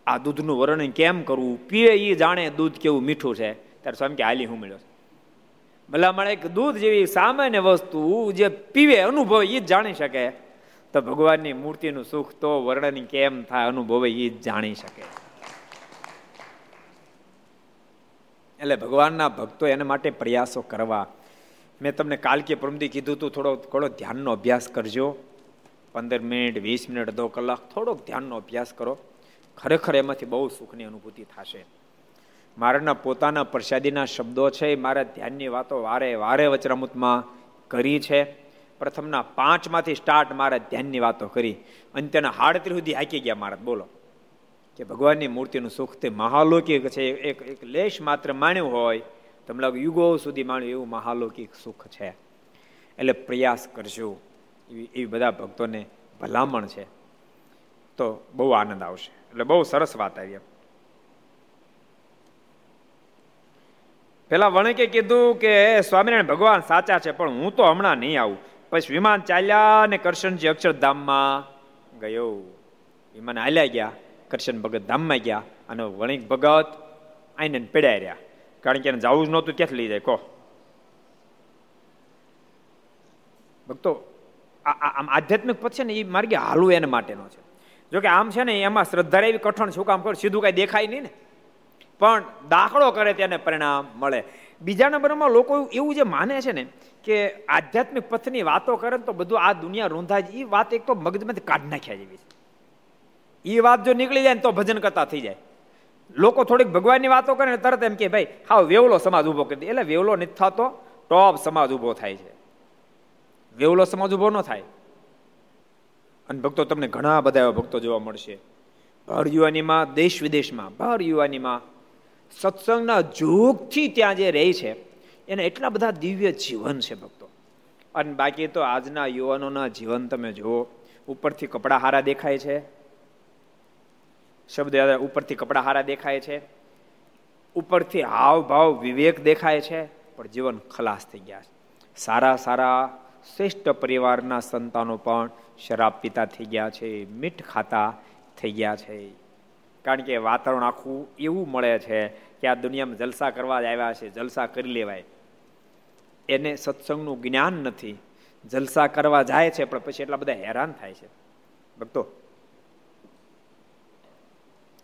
Speaker 2: આ દૂધનું વર્ણન કેમ કરવું? પીએ એ જાણે દૂધ કેવું મીઠું છે. ત્યારે સ્વામી કે હાલી હું મળ્યો ભલા એક દૂધ જેવી સામાન્ય વસ્તુ જે પીવે, અનુભવ એ જ જાણી શકે. તો ભગવાનની મૂર્તિનું સુખ તો વર્ણન કેમ થાય, અનુભવે એ જ જાણી શકે. એટલે ભગવાનના ભક્તો એના માટે પ્રયાસો કરવા. મેં તમને કાલ કે પ્રમદી કીધું તું થોડો થોડો ધ્યાનનો અભ્યાસ કરજો. પંદર મિનિટ, વીસ મિનિટ, અડધો કલાક, થોડોક ધ્યાનનો અભ્યાસ કરો. ખરેખર એમાંથી બહુ સુખની અનુભૂતિ થશે. મારાના પોતાના પ્રસાદીના શબ્દો છે, એ મારા ધ્યાનની વાતો વારે વારે વચરામૃતમાં કરી છે. પ્રથમના પાંચમાંથી સ્ટાર્ટ મારા ધ્યાનની વાતો કરી. અંત્યના હાડત્રી સુધી હાકી ગયા મારા. બોલો. કે ભગવાનની મૂર્તિનું સુખ તે મહાલૌકિક છે, એક એક લેશ માત્ર માણ્યું હોય તમને લાગે યુગો સુધી માણ્યું એવું મહાલૌકિક સુખ છે. એટલે પ્રયાસ કરજો. એવી એવી બધા ભક્તોને ભલામણ છે. તો બહુ આનંદ આવશે. એટલે બહુ સરસ વાત આવી પેલા વણકે કીધું કે સ્વામિનારાયણ, ભગવાન સાચા છે, પણ હું તો હમણાં નહીં આવું. પછી વિમાન ચાલ્યા અને કરશનજી અક્ષરધામમાં ગયો. વિમાન હાલ્યા ગયા. કરશન ભગત ધામમાં ગયા અને વણિક ભગત આઈને પીડાઈ રહ્યા. કારણ કે એને જવું જ નહોતું, ક્યાંથી લઈ જાય? કહો. ભક્તો આમ આધ્યાત્મિક પથ છે ને, એ માર્ગે હાલવું એના માટેનો છે. જોકે આમ છે ને, એમાં શ્રદ્ધા એવી કઠણ શું કામ? કરે સીધું કાંઈ દેખાય નહીં ને. પણ દાખલો કરે તેને પરિણામ મળે. બીજા નંબરમાં લોકો એવું જે માને છે ને, કે આધ્યાત્મિક પથની વાતો કરે તો બધું આ દુનિયા રૂંધાય એ વાત એક તો મગજમાંથી કાઢી નાખ્યા જેવી છે. એ વાત જો નીકળી જાય ને તો ભજન કરતા થઈ જાય. લોકો થોડીક ભગવાનની વાતો કરે ને તરત એમ કે, ભાઈ હા વેવલો સમાજ ઊભો કરી દે. એટલે વેવલો નથી થતો, ટોપ સમાજ ઊભો થાય છે. વેવલો સમાજ ઊભો ન થાય. અને ભક્તો તમને ઘણા બધા એવા ભક્તો જોવા મળશે. ભાર યુવાનીમાં, દેશ વિદેશમાં ભાર યુવાનીમાં સત્સંગના જોગથી ત્યાં જે રહે છે, એને એટલા બધા દિવ્ય જીવન છે ભક્તો. અને બાકી તો આજના યુવાનોના જીવન તમે જુઓ, ઉપરથી કપડાં હારા દેખાય છે શબ્દ ઉપરથી કપડા હારા દેખાય છે, ઉપરથી હાવભાવ, વિવેક દેખાય છે, પણ જીવન ખલાસ થઈ ગયા છે. સારા સારા શ્રેષ્ઠ પરિવારના સંતાનો પણ શરાબ પીતા થઈ ગયા છે, મીઠ ખાતા થઈ ગયા છે. કારણ કે વાતાવરણ આખું એવું મળે છે કે આ દુનિયામાં જલસા કરવા જ આવ્યા છે, જલસા કરી લેવાય. એને સત્સંગનું જ્ઞાન નથી. જલસા કરવા જાય છે, પણ પછી એટલા બધા હેરાન થાય છે. ભક્તો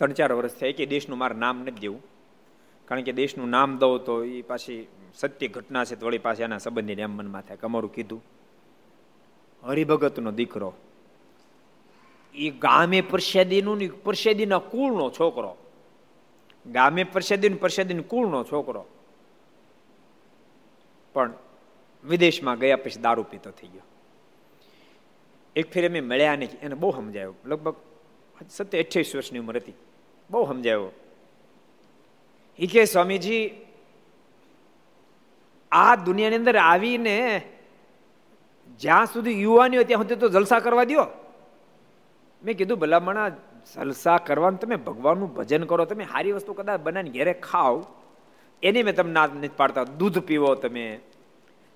Speaker 2: ત્રણ ચાર વર્ષ થાય કે દેશનું મારું નામ નથી દેવું. કારણ કે દેશનું નામ દઉં તો એ પાછી સત્ય ઘટના છે તો વળી પાછી એના સંબંધી એમ મનમાં થાય અમારું કીધું. હરિભગતનો દીકરો. એ ગામે પરસેદીનું પરસેદીના કુળનો છોકરો. ગામે પરસેદીન પરસેદીન કુળનો છોકરો. પણ વિદેશમાં ગયા પછી દારૂ પીતો થઈ ગયો. એક ફેર અમે મળ્યા નહીં, એને બહુ સમજાયો. લગભગ સત્ય અઠ્યાવીસ વર્ષની ઉંમર હતી. બહુ સમજાયો. એ કે સ્વામીજી, આ દુનિયાની અંદર આવીને જ્યાં સુધી યુવાની હોય ત્યાં સુધી તો જલસા કરવા દો મેં કીધું, ભલામણા, જલસા કરવાનું તમે ભગવાનનું ભજન કરો, તમે સારી વસ્તુ કદાચ બનાવીને ઘેરે ખાઓ, એની મેં તમને ના નથી પાડતા. દૂધ પીવો તમે.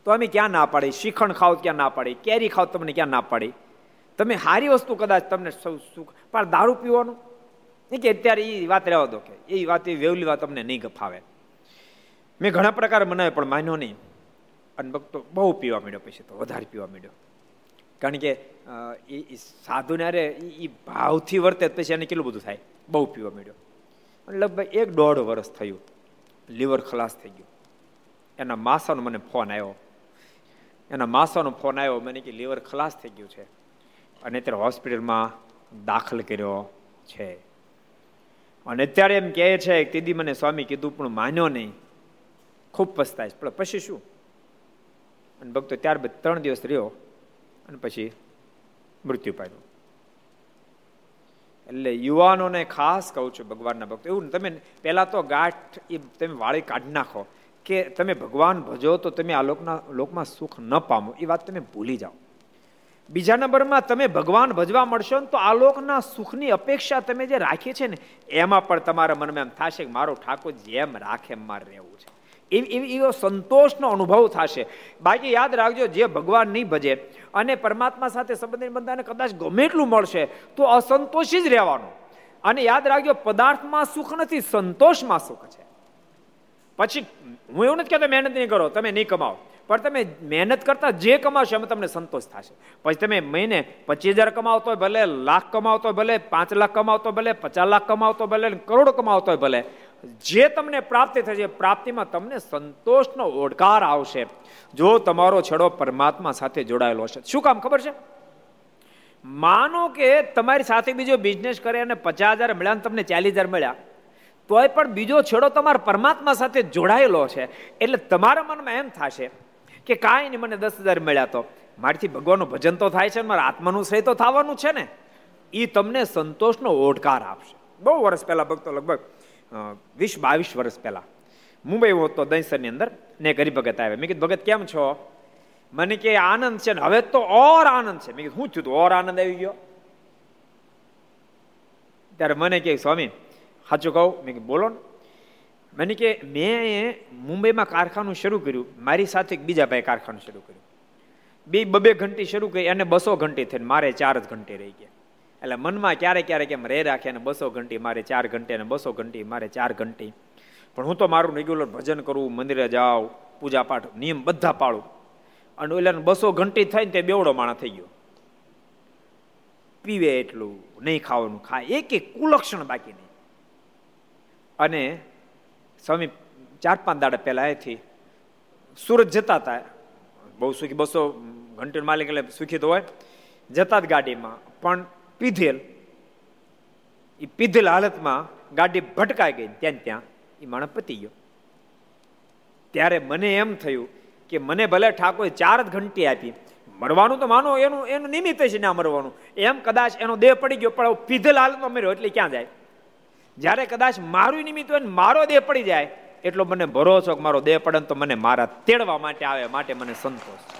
Speaker 2: તો અમે ક્યાં ના પાડી શ્રીખંડ ખાઓ ક્યાં ના પાડી કેરી ખાઓ તમને ક્યાં ના પાડી તમે સારી વસ્તુ કદાચ તમને સૌ સુખ. પણ દારૂ પીવાનું? એ કે અત્યારે એ વાત રહેવા દો કે, એ વાત એ વેવલી વાત તમને નહીં ગફાવે. મેં ઘણા પ્રકાર મનાવ્યો, પણ માન્યો નહીં. અને ભક્તો બહુ પીવા માંડ્યો પછી તો, વધારે પીવા માંડ્યો. કારણ કે એ સાધુને અરે એ ભાવથી વર્તે પછી એને કેટલું બધું થાય? બહુ પીવા માંડ્યો. લગભગ એક દોઢ વર્ષ થયું, લીવર ખલાસ થઈ ગયું. એના માસાનો મને ફોન આવ્યો. એના માસાનો ફોન આવ્યો, મને કે લીવર ખલાસ થઈ ગયું છે. અને અત્યારે હોસ્પિટલમાં દાખલ કર્યો છે. અને અત્યારે એમ કહે છે કે તેદી મને સ્વામી કીધું, પણ માન્યો નહીં. ખૂબ પસ્તાય પણ પછી શું? અને ભક્તો ત્યારબાદ ત્રણ દિવસ રહ્યો અને પછી મૃત્યુ પામ્યું. એટલે યુવાનોને ખાસ કહું છું ભગવાનના ભક્તો, એવું તમે પહેલાં તો ગાંઠ એ તમે વાળી કાઢી નાખો કે તમે ભગવાન ભજો તો તમે આ લોકના, લોકમાં સુખ ન પામો, એ વાત તમે ભૂલી જાઓ. બીજા નંબરમાં તમે ભગવાન ભજવા મળશો ને તો આ લોકના સુખની અપેક્ષા તમે જે રાખી છે ને, એમાં પણ તમારા મનમાં એમ થશે કે મારો ઠાકોર જેમ રાખે એમ મારે રહેવું છે. એવી, એવો સંતોષનો અનુભવ થશે. બાકી યાદ રાખજો, જે ભગવાન નહીં ભજે અને પરમાત્મા સાથે સંબંધિત બંધાને કદાચ ગમે એટલું મળશે, તો અસંતોષી જ રહેવાનું. અને યાદ રાખજો, પદાર્થમાં સુખ નથી, સંતોષમાં સુખ છે. પછી હું એવું નથી કહેતો મહેનત નહીં કરો, તમે નહીં કમાઓ પણ તમે મહેનત કરતા જે કમાશો એમાં તમને સંતોષ થશે. પછી તમે મહિને પચીસ હજાર કમાવતો હોય ભલે, લાખ કમાવતો હોય ભલે, પાંચ લાખ કમાવતો ભલે, પચાસ લાખ કમાવતો ભલે, કરોડ કમાવતો હોય ભલે, જે તમને પ્રાપ્તિ થશે પ્રાપ્તિમાં તમને સંતોષનો ઓડકાર આવશે. જો તમારો છેડો પરમાત્મા સાથે જોડાયેલો હશે. શું કામ ખબર છે? માનો કે તમારી સાથે બીજો બિઝનેસ કરે અને પચાસ હજાર મળ્યા તમને ચાલીસ હજાર મળ્યા, તોય પણ બીજો છેડો તમારા પરમાત્મા સાથે જોડાયેલો છે. એટલે તમારા મનમાં એમ થશે કે કાંઈ નહીં, મને દસ હજાર મળ્યા તો. મારથી ભગવાનનું ભજન તો થાય છે મારા આત્માનું શ્રેય તો થવાનું છે ને. એ તમને સંતોષનો ઓડકાર આપશે. બહુ વર્ષ પહેલાં ભક્તો લગભગ વીસ બાવીસ વર્ષ પહેલા. મુંબઈ હતો દહીસરની અંદર ને ગરીબ ભગત આવે મેં કીધું, ભગત, કેમ છો? મને કે, આનંદ છે ને, હવે તો ઓર આનંદ છે. મેં કીધું શું થયું ઓર આનંદ આવી ગયો? ત્યારે મને કે, સ્વામી, સાચું કહું? મેં બોલો ને. મને કે, મેં મુંબઈમાં કારખાનું શરૂ કર્યું. મારી સાથે બીજા ભાઈ કારખાનું શરૂ કર્યું. બે બબે ઘંટી શરૂ કરી અને બસો ઘંટી થઈને મારે ચાર જ ઘંટી રહી ગયા. એટલે મનમાં ક્યારેક ક્યારેક એમ રહી રાખે અને બસો ઘંટી મારે ચાર ઘંટી અને બસો ઘંટી મારે ચાર ઘંટી. પણ હું તો મારું રેગ્યુલર ભજન કરું, મંદિરે જાઉં, પૂજા પાઠ, નિયમ બધા પાળું. અને ઓલાને બસો ઘંટી થઈને તે બેવડો માણા થઈ ગયો. પીવે એટલું, નહીં ખાવાનું ખાય. એક એક કુલક્ષણ બાકી નહીં. અને સ્વામી, ચાર પાંચ દાડા પહેલા અહીંથી સુરત જતા હતા બહુ સુખી, બસો ઘંટી માલિક એટલે સુખી તો હોય. જતા જ ગાડીમાં, પણ પીધેલ, એ પીધેલ હાલતમાં ગાડી ભટકાઈ ગઈ ત્યાં ત્યાં, એ માણસ પતી ગયો. ત્યારે મને એમ થયું કે મને ભલે ઠાકોર ચાર જ ઘંટી આપી, મરવાનું તો માનો, એનું એનું નિમિત્ત છે ના મરવાનું. એમ કદાચ એનો દેહ પડી ગયો, પણ પીધેલ હાલતમાં મર્યો, એટલે ક્યાં જાય? જ્યારે કદાચ મારું નિમિત્ત હોય ને મારો દેહ પડી જાય, એટલો મને ભરોસો કે મારો દેહ પડે તો મને મારા તેડવા માટે આવે, માટે મને સંતોષ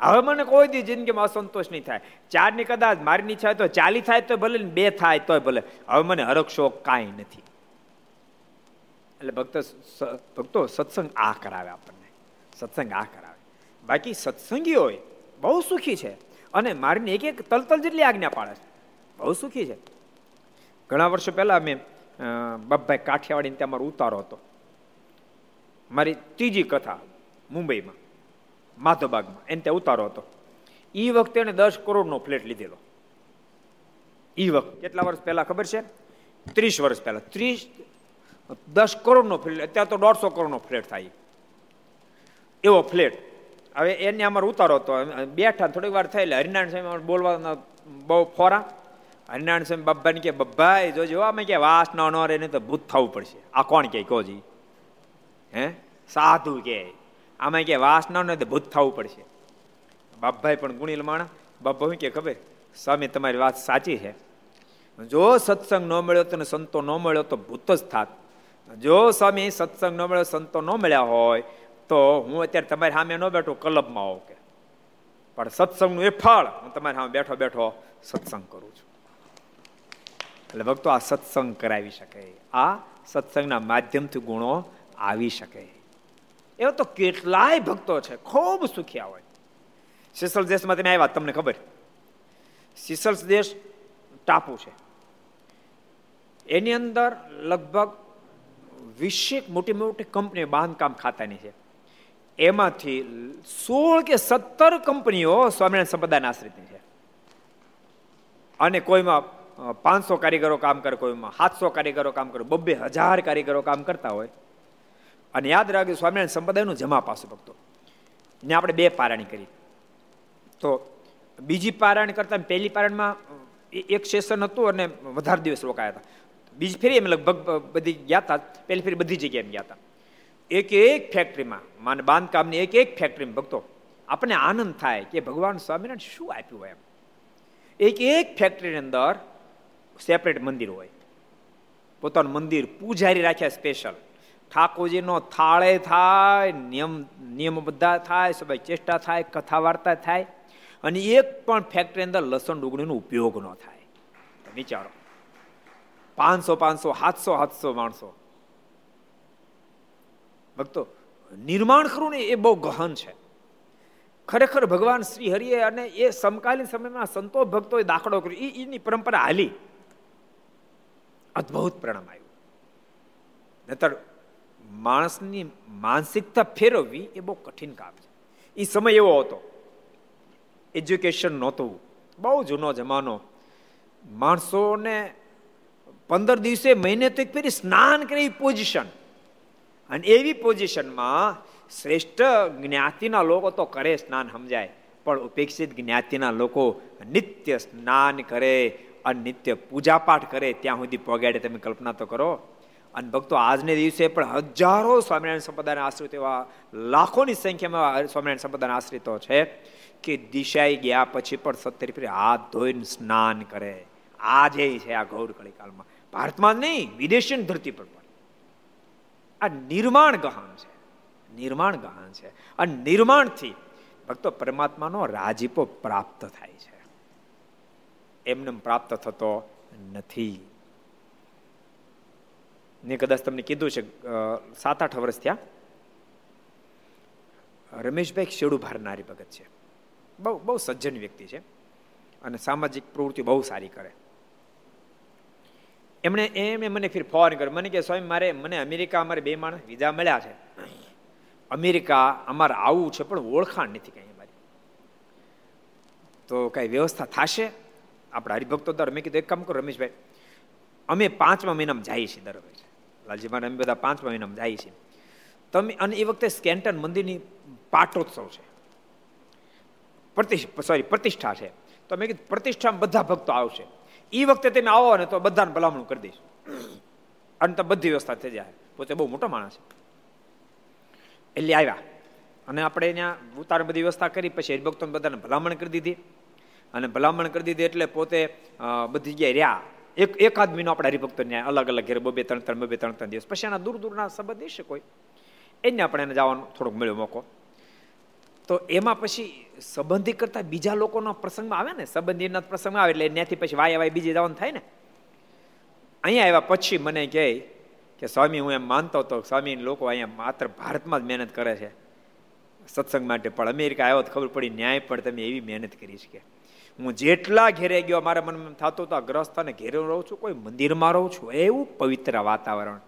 Speaker 2: હવે મને કોઈ દી જિંદગીમાં અસંતોષ નહીં થાય. ચારની કદાચ મારી ઈચ્છા તો ચાલી થાય તો ભલે બે થાય તોય ભલે. હવે મને હરકશો કાંઈ નથી. એટલે ભક્તો ભક્તો સત્સંગ આ કરાવે આપણને. સત્સંગ આ કરાવે. બાકી સત્સંગી હોય, બહુ સુખી છે. અને મારીને એક એક તલતલ જેટલી આજ્ઞા પાડે છે. બહુ સુખી છે. ઘણા વર્ષો પહેલા મેં બાપભાઈ કાઠિયાવાડી ત્યાં મારો ઉતારો હતો. મારી ત્રીજી કથા મુંબઈમાં માધોબાગમાં એને ત્યાં ઉતારો હતો. એ વખતે એને દસ કરોડનો ફ્લેટ લીધેલો. એ વખત, કેટલા વર્ષ પહેલા ખબર છે? ત્રીસ વર્ષ પહેલા. ત્રીસ, દસ કરોડનો ફ્લેટ, અત્યારે તો દોઢસો કરોડનો ફ્લેટ થાય. એવો ફ્લેટ. હવે એને અમારે ઉતારો હતો. બેઠા થોડીક વાર થયેલા. હરિનારાયણ સ્વામી બોલવાના બહુ ફોરા. હરિનારાયણ સ્વામી બાબાને કે બબ્બાઈ જોજો અમે કે વાસ ન રે ને તો ભૂત થવું પડશે. આ કોણ કે કોજી હે? સાધુ કે આમાં કે વાસ ન તો ભૂત થવું પડશે. બાપભાઈ પણ ગુણીલ માણા બાપા કે, ખબર? સ્વામી, તમારી વાત સાચી છે. જો સત્સંગ ન મળ્યો તો સંતો ન મળ્યો તો ભૂત જ થાત. જો સ્વામી સત્સંગ ન મળ્યો, સંતો ન મળ્યા હોય તો હું અત્યારે તમારી સામે ન બેઠો, કલબમાં આવું કે. પણ સત્સંગનું એ ફળ હું તમારી સામે બેઠો બેઠો સત્સંગ કરું છું. એટલે ભક્તો આ સત્સંગ કરાવી શકે. આ સત્સંગના માધ્યમથી ગુણો આવી શકે. એવો તો કેટલાય ભક્તો છે, ખૂબ સુખિયા હોય. સિસલ દેશમાં તમે આવ્યા, તમને ખબર? સિસલ્સ દેશ ટાપુ છે. એની અંદર લગભગ વીસેક મોટી મોટી કંપની બાંધકામ ખાતાની છે. એમાંથી સોળ કે સત્તર કંપનીઓ સ્વામિનારાયણ સંપ્રદાયના આશ્રિતની છે. અને કોઈમાં પાંચસો કારીગરો કામ કરે કોઈમાં સાતસો કારીગરો કામ કરે, બબ્બે હજાર કારીગરો કામ કરતા હોય. અને યાદ રાખજો, સ્વામિનારાયણ સંપ્રદાયનું જમા પાસું ભક્તો. ને આપણે બે પારાયણ કરી. તો બીજી પારાયણ કરતા પહેલી પારાયણમાં એક સેશન હતું અને વધારે દિવસ રોકાયા હતા. બીજી ફેરી એમ લગભગ બધી ગયા હતા પહેલી ફેરી બધી જગ્યાએ ગયા હતા એક એક ફેક્ટરીમાં માને બાંધકામની એક એક ફેક્ટરીમાં ભક્તો, આપણને આનંદ થાય કે ભગવાન સ્વામિનારાયણ શું આપ્યું હોય એમ. એક એક ફેક્ટરીની અંદર સેપરેટ મંદિર હોય. પોતાનું મંદિર પૂજારી રાખ્યા સ્પેશિયલ ઠાકોરજીનો થાળે થાય, નિયમ, નિયમો બધા થાય સભાઈ ચેષ્ટા થાય કથા વાર્તા થાય, અને એક પણ ફેક્ટરી અંદર લસણ ડુંગળીનો ઉપયોગ ન થાય. વિચારો. પાંચસો પાંચસો, સાતસો સાતસો માણસો. ભક્તો, નિર્માણ કરવું ને એ બહુ ગહન છે. ખરેખર ભગવાન શ્રી હરિએ અને એ સમકાલીન સમયમાં સંતો ભક્તોએ દાખલો કર્યો. એની પરંપરા હાલી. અદભુત પરિણામ આવ્યું. નતર માણસની માનસિકતા ફેરવવી એ બહુ કઠિન કામ છે. એ સમય એવો હતો. એજ્યુકેશન નહોતું. બહુ જૂનો જમાનો. માણસોને પંદર દિવસે મહિને તો એક ફેરી સ્નાન કરે એવી પોઝિશન. અને એવી પોઝિશનમાં શ્રેષ્ઠ જ્ઞાતિના લોકો તો કરે સ્નાન સમજાય. પણ ઉપેક્ષિત જ્ઞાતિના લોકો નિત્ય સ્નાન કરે અને નિત્ય પૂજાપાઠ કરે, ત્યાં સુધી પગાડે તમે કલ્પના તો કરો. અને ભક્તો, આજને દિવસે પણ હજારો સ્વામિનારાયણ સંપ્રદાયના આશ્રિત એવા, લાખોની સંખ્યામાં સ્વામિનારાયણ સંપ્રદાયના આશ્રિતો છે કે દિશાઈ ગયા પછી પણ સત્તર ફેરી હાથ ધોઈને સ્નાન કરે. આજે છે આ ગૌર કળીકાલમાં. ભારતમાં નહીં વિદેશી ધરતી પર પણ. આ નિર્માણ ગહન છે. નિર્માણ ગહન છે. અને નિર્માણથી ભક્તો, પરમાત્માનો રાજીપો પ્રાપ્ત થાય છે. એમને પ્રાપ્ત થતો નથી. ને કદાચ તમને કીધું છે સાત આઠ વર્ષ થયા. રમેશભાઈ શેડું ભારનારી ભગત છે. બહુ બહુ સજ્જન વ્યક્તિ છે અને સામાજિક પ્રવૃત્તિ બહુ સારી કરે. એમણે એમ મને ફિર ફોન કર્યો. મને કે, સ્વામી, મારે, મને અમેરિકા અમારે બે માણસ વિઝા મળ્યા છે. અમેરિકા અમારે આવવું છે, પણ ઓળખાણ નથી કઈ અમારી. તો કઈ વ્યવસ્થા થશે? આપણે હરિભક્તો દર મેં કીધું, એક કામ કરો રમેશભાઈ, અમે પાંચમા મહિનામાં જઈએ છીએ દર વર્ષે લાલજી મારે અમે બધા પાંચમા મહિનામાં જઈએ છીએ. તમે, અને એ વખતે સ્કેન્ટન મંદિરની પાટોત્સવ છે. પ્રતિષ્ઠા સોરી પ્રતિષ્ઠા છે. તો મેં કીધું, પ્રતિષ્ઠામાં બધા ભક્તો આવશે. એ વખતે તમે આવો ને તો બધાને ભલામણ કરી દઈશ. અને તો બધી વ્યવસ્થા થઈ જાય. પોતે બહુ મોટો માણસ છે. એટલે આવ્યા. અને આપણે ત્યાં ઉતાર બધી વ્યવસ્થા કરી, પછી હરિભક્તોને બધાને ભલામણ કરી દીધી. અને ભલામણ કરી દીધી એટલે પોતે બધી જગ્યાએ રહ્યા. એક એકાદ મહિનો આપણે હરિભક્તો ન્યાય, અલગ અલગ ઘેર બબે ત્રણ ત્રણ, બબે ત્રણ ત્રણ દિવસ. પછી એના દૂર, દૂરના સંબંધ હશે કોઈ. એને આપણે એને જવાનો થોડોક મળ્યો મોકો. તો એમાં પછી સંબંધી કરતા બીજા લોકોના પ્રસંગમાં આવે ને સંબંધીના પ્રસંગમાં આવે એટલે ત્યાંથી પછી વાય વાય બીજે જવાનું થાય ને. અહીંયા આવ્યા પછી મને કહે કે સ્વામી, હું એમ માનતો હતો સ્વામી, લોકો અહીંયા માત્ર ભારતમાં જ મહેનત કરે છે. સત્સંગ માટે પણ. અમેરિકા આવ્યો તો ખબર પડી ન્યાય પણ તમે એવી મહેનત કરી છે હું જેટલા ઘેરે ગયો, મારા મનમાં થતું હતું ગ્રસ્ત અને ઘેરે રહું છું, કોઈ મંદિરમાં રહું છું. એવું પવિત્ર વાતાવરણ.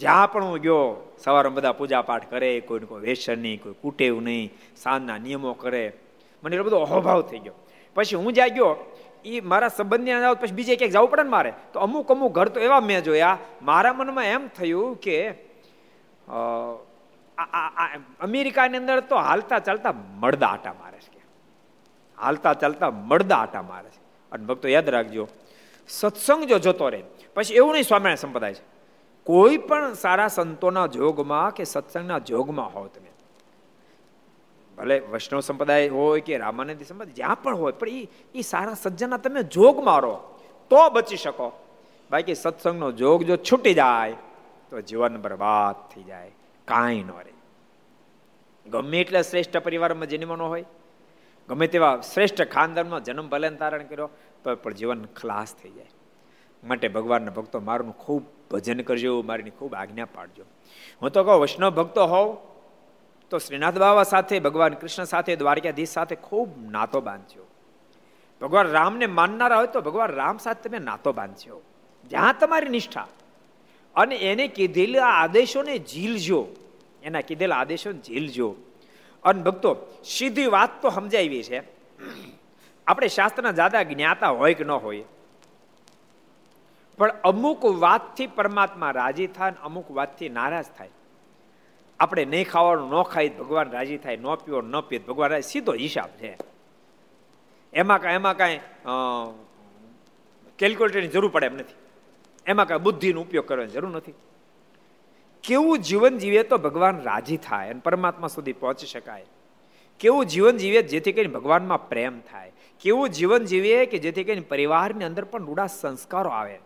Speaker 2: જ્યાં પણ હું ગયો સવારે બધા પૂજા પાઠ કરે, કોઈને કોઈ વેસન નહીં, કોઈ કુટેવું નહીં, સાંજના નિયમો કરે. મને એટલો બધો અહોભાવ થઈ ગયો. પછી હું જ્યાં ગયો એ મારા સંબંધને જાવ પછી બીજે ક્યાંક જવું પડે ને મારે? તો અમુક અમુક ઘર તો એવા મેં જોયા, મારા મનમાં એમ થયું કે અમેરિકાની અંદર તો હાલતા ચાલતા મળદા આટા મારે છે. હાલતા ચાલતા મળદા આટા મારે છે. અને ભક્તો, યાદ રાખજો, સત્સંગ જો જતો રહે, પછી એવું નહીં સ્વામિનારાયણ સંપ્રદાય છે. કોઈ પણ સારા સંતોના જોગમાં કે સત્સંગના જોગમાં હો તમે. ભલે વૈષ્ણવ સંપ્રદાય હોય કે રામાનંદી સંપ્રદાય, જ્યાં પણ હોય, પણ એ એ સારા સજ્જના તમે જોગ મારો તો બચી શકો. બાકી સત્સંગનો જોગ જો છૂટી જાય, તો જીવન બરબાદ થઈ જાય. કાંઈ ન રહે. ગમે એટલે શ્રેષ્ઠ પરિવારમાં જન્મનો હોય ગમે તેવા શ્રેષ્ઠ ખાનદાનનો જન્મ ભલે ધારણ કર્યો, પણ જીવન ખલાસ થઈ જાય. માટે ભગવાનના ભક્તો મારું ખૂબ ભજન કરજો, મારીની ખૂબ આજ્ઞા પાડજો. હું તો કહું, વૈષ્ણવ ભક્તો હોઉં તો શ્રીનાથ બાબા સાથે, ભગવાન કૃષ્ણ સાથે, દ્વારકાધીશ સાથે ખૂબ નાતો બાંધજો. ભગવાન રામને માનનારા હોય તો ભગવાન રામ સાથે તમે નાતો બાંધજો. જ્યાં તમારી નિષ્ઠા. અને એને કીધેલા આદેશોને ઝીલજો. એના કીધેલા આદેશોને ઝીલજો. અને ભક્તો સીધી વાત તો સમજાવી છે. આપણે શાસ્ત્રના જાદા જ્ઞાતા હોય કે ન હોય. પણ અમુક વાતથી પરમાત્મા રાજી થાય અમુક વાતથી નારાજ થાય. આપણે નહીં ખાવાનું, ન ખાઈ ભગવાન રાજી થાય. ન પીવો, ન પીએ ભગવાન રાજી સીધો હિસાબ છે. એમાં કાંઈ એમાં કાંઈ કેલ્ક્યુલેટરની જરૂર પડે એમ નથી. એમાં કાંઈ બુદ્ધિનો ઉપયોગ કરવાની જરૂર નથી. કેવું જીવન જીવે તો ભગવાન રાજી થાય અને પરમાત્મા સુધી પહોંચી શકાય. કેવું જીવન જીવે જેથી કરીને ભગવાનમાં પ્રેમ થાય. કેવું જીવન જીવીએ કે જેથી કરીને પરિવારની અંદર પણ રૂડા સંસ્કારો આવે.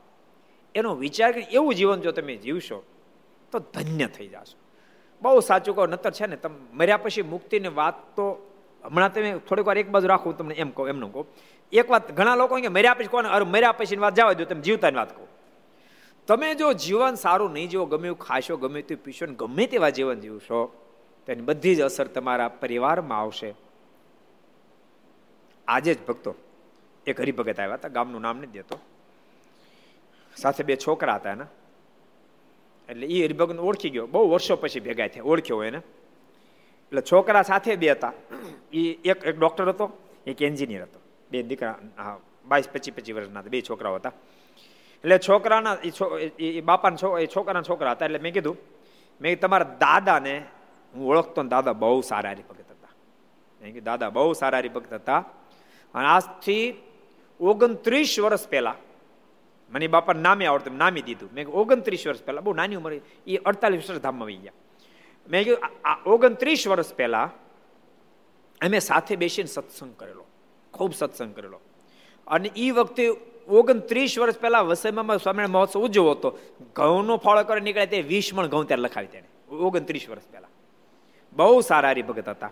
Speaker 2: એનો વિચાર કરી એવું જીવન જો તમે જીવશો, તો ધન્ય થઈ જશો. બહુ સાચું કહો, નતર છે ને, તમે મર્યા પછી મુક્તિની વાત તો હમણાં તમે થોડીક વાર એક બાજુ રાખો તમને એમ કહો, એમનું કહો. એક વાત ઘણા લોકો કે મર્યા પછી કોને, અરે મર્યા પછીની વાત જવા દો, તમે જીવતાની વાત કહો. તમે જો જીવન સારું નહીં જીવો, ગમે એવું ખાશો, ગમે તેવું પીશો ને ગમે તેવા જીવન જીવશો, તેની બધી જ અસર તમારા પરિવારમાં આવશે. આજે જ ભક્તો, એક હરિભગત આવ્યા હતા, ગામનું નામ નથી દેતો. સાથે બે છોકરા હતા એના. એટલે એ હરિભગત ઓળખી ગયો. બહુ વર્ષો પછી ભેગા થયા, ઓળખ્યો એને. એટલે છોકરા સાથે બે હતા. એ એક એક ડોક્ટર હતો, એક એન્જિનિયર હતો. બે દીકરા, હા, બાવીસ, પચીસ પચીસ વર્ષના હતા, બે છોકરાઓ હતા. એટલે છોકરાના એ બાપાના એ છોકરાના છોકરા હતા એટલે મેં કીધું, મેં તમારા દાદાને હું ઓળખતો ને દાદા બહુ સારા હરિભગત હતા. મેં કીધું, દાદા બહુ સારા હરિભગત હતા. અને આજથી ઓગણત્રીસ વર્ષ પહેલા, મને બાપા નામે આવડતું નામી દીધું. મેં ઓગણત્રીસ વર્ષ પહેલા, બહુ નાની ઉંમરે એ અડતાલીસ વર્ષ ધામમાં આવી ગયા. મેં કીધું ઓગણત્રીસ વર્ષ પહેલા, અમે સાથે બેસીને સત્સંગ કરેલો, ખૂબ સત્સંગ કરેલો. અને એ વખતે ઓગણત્રીસ વર્ષ પહેલા વસઈમાં સ્વામિનારાયણ મહોત્સવ ઉજવો હતો. ઘઉંનો ફાળો કરે નીકળે તે વીસ મણ ઘઉં ત્યારે લખાવી તેને ઓગણત્રીસ વર્ષ પહેલા. બહુ સારા હરિભગત હતા.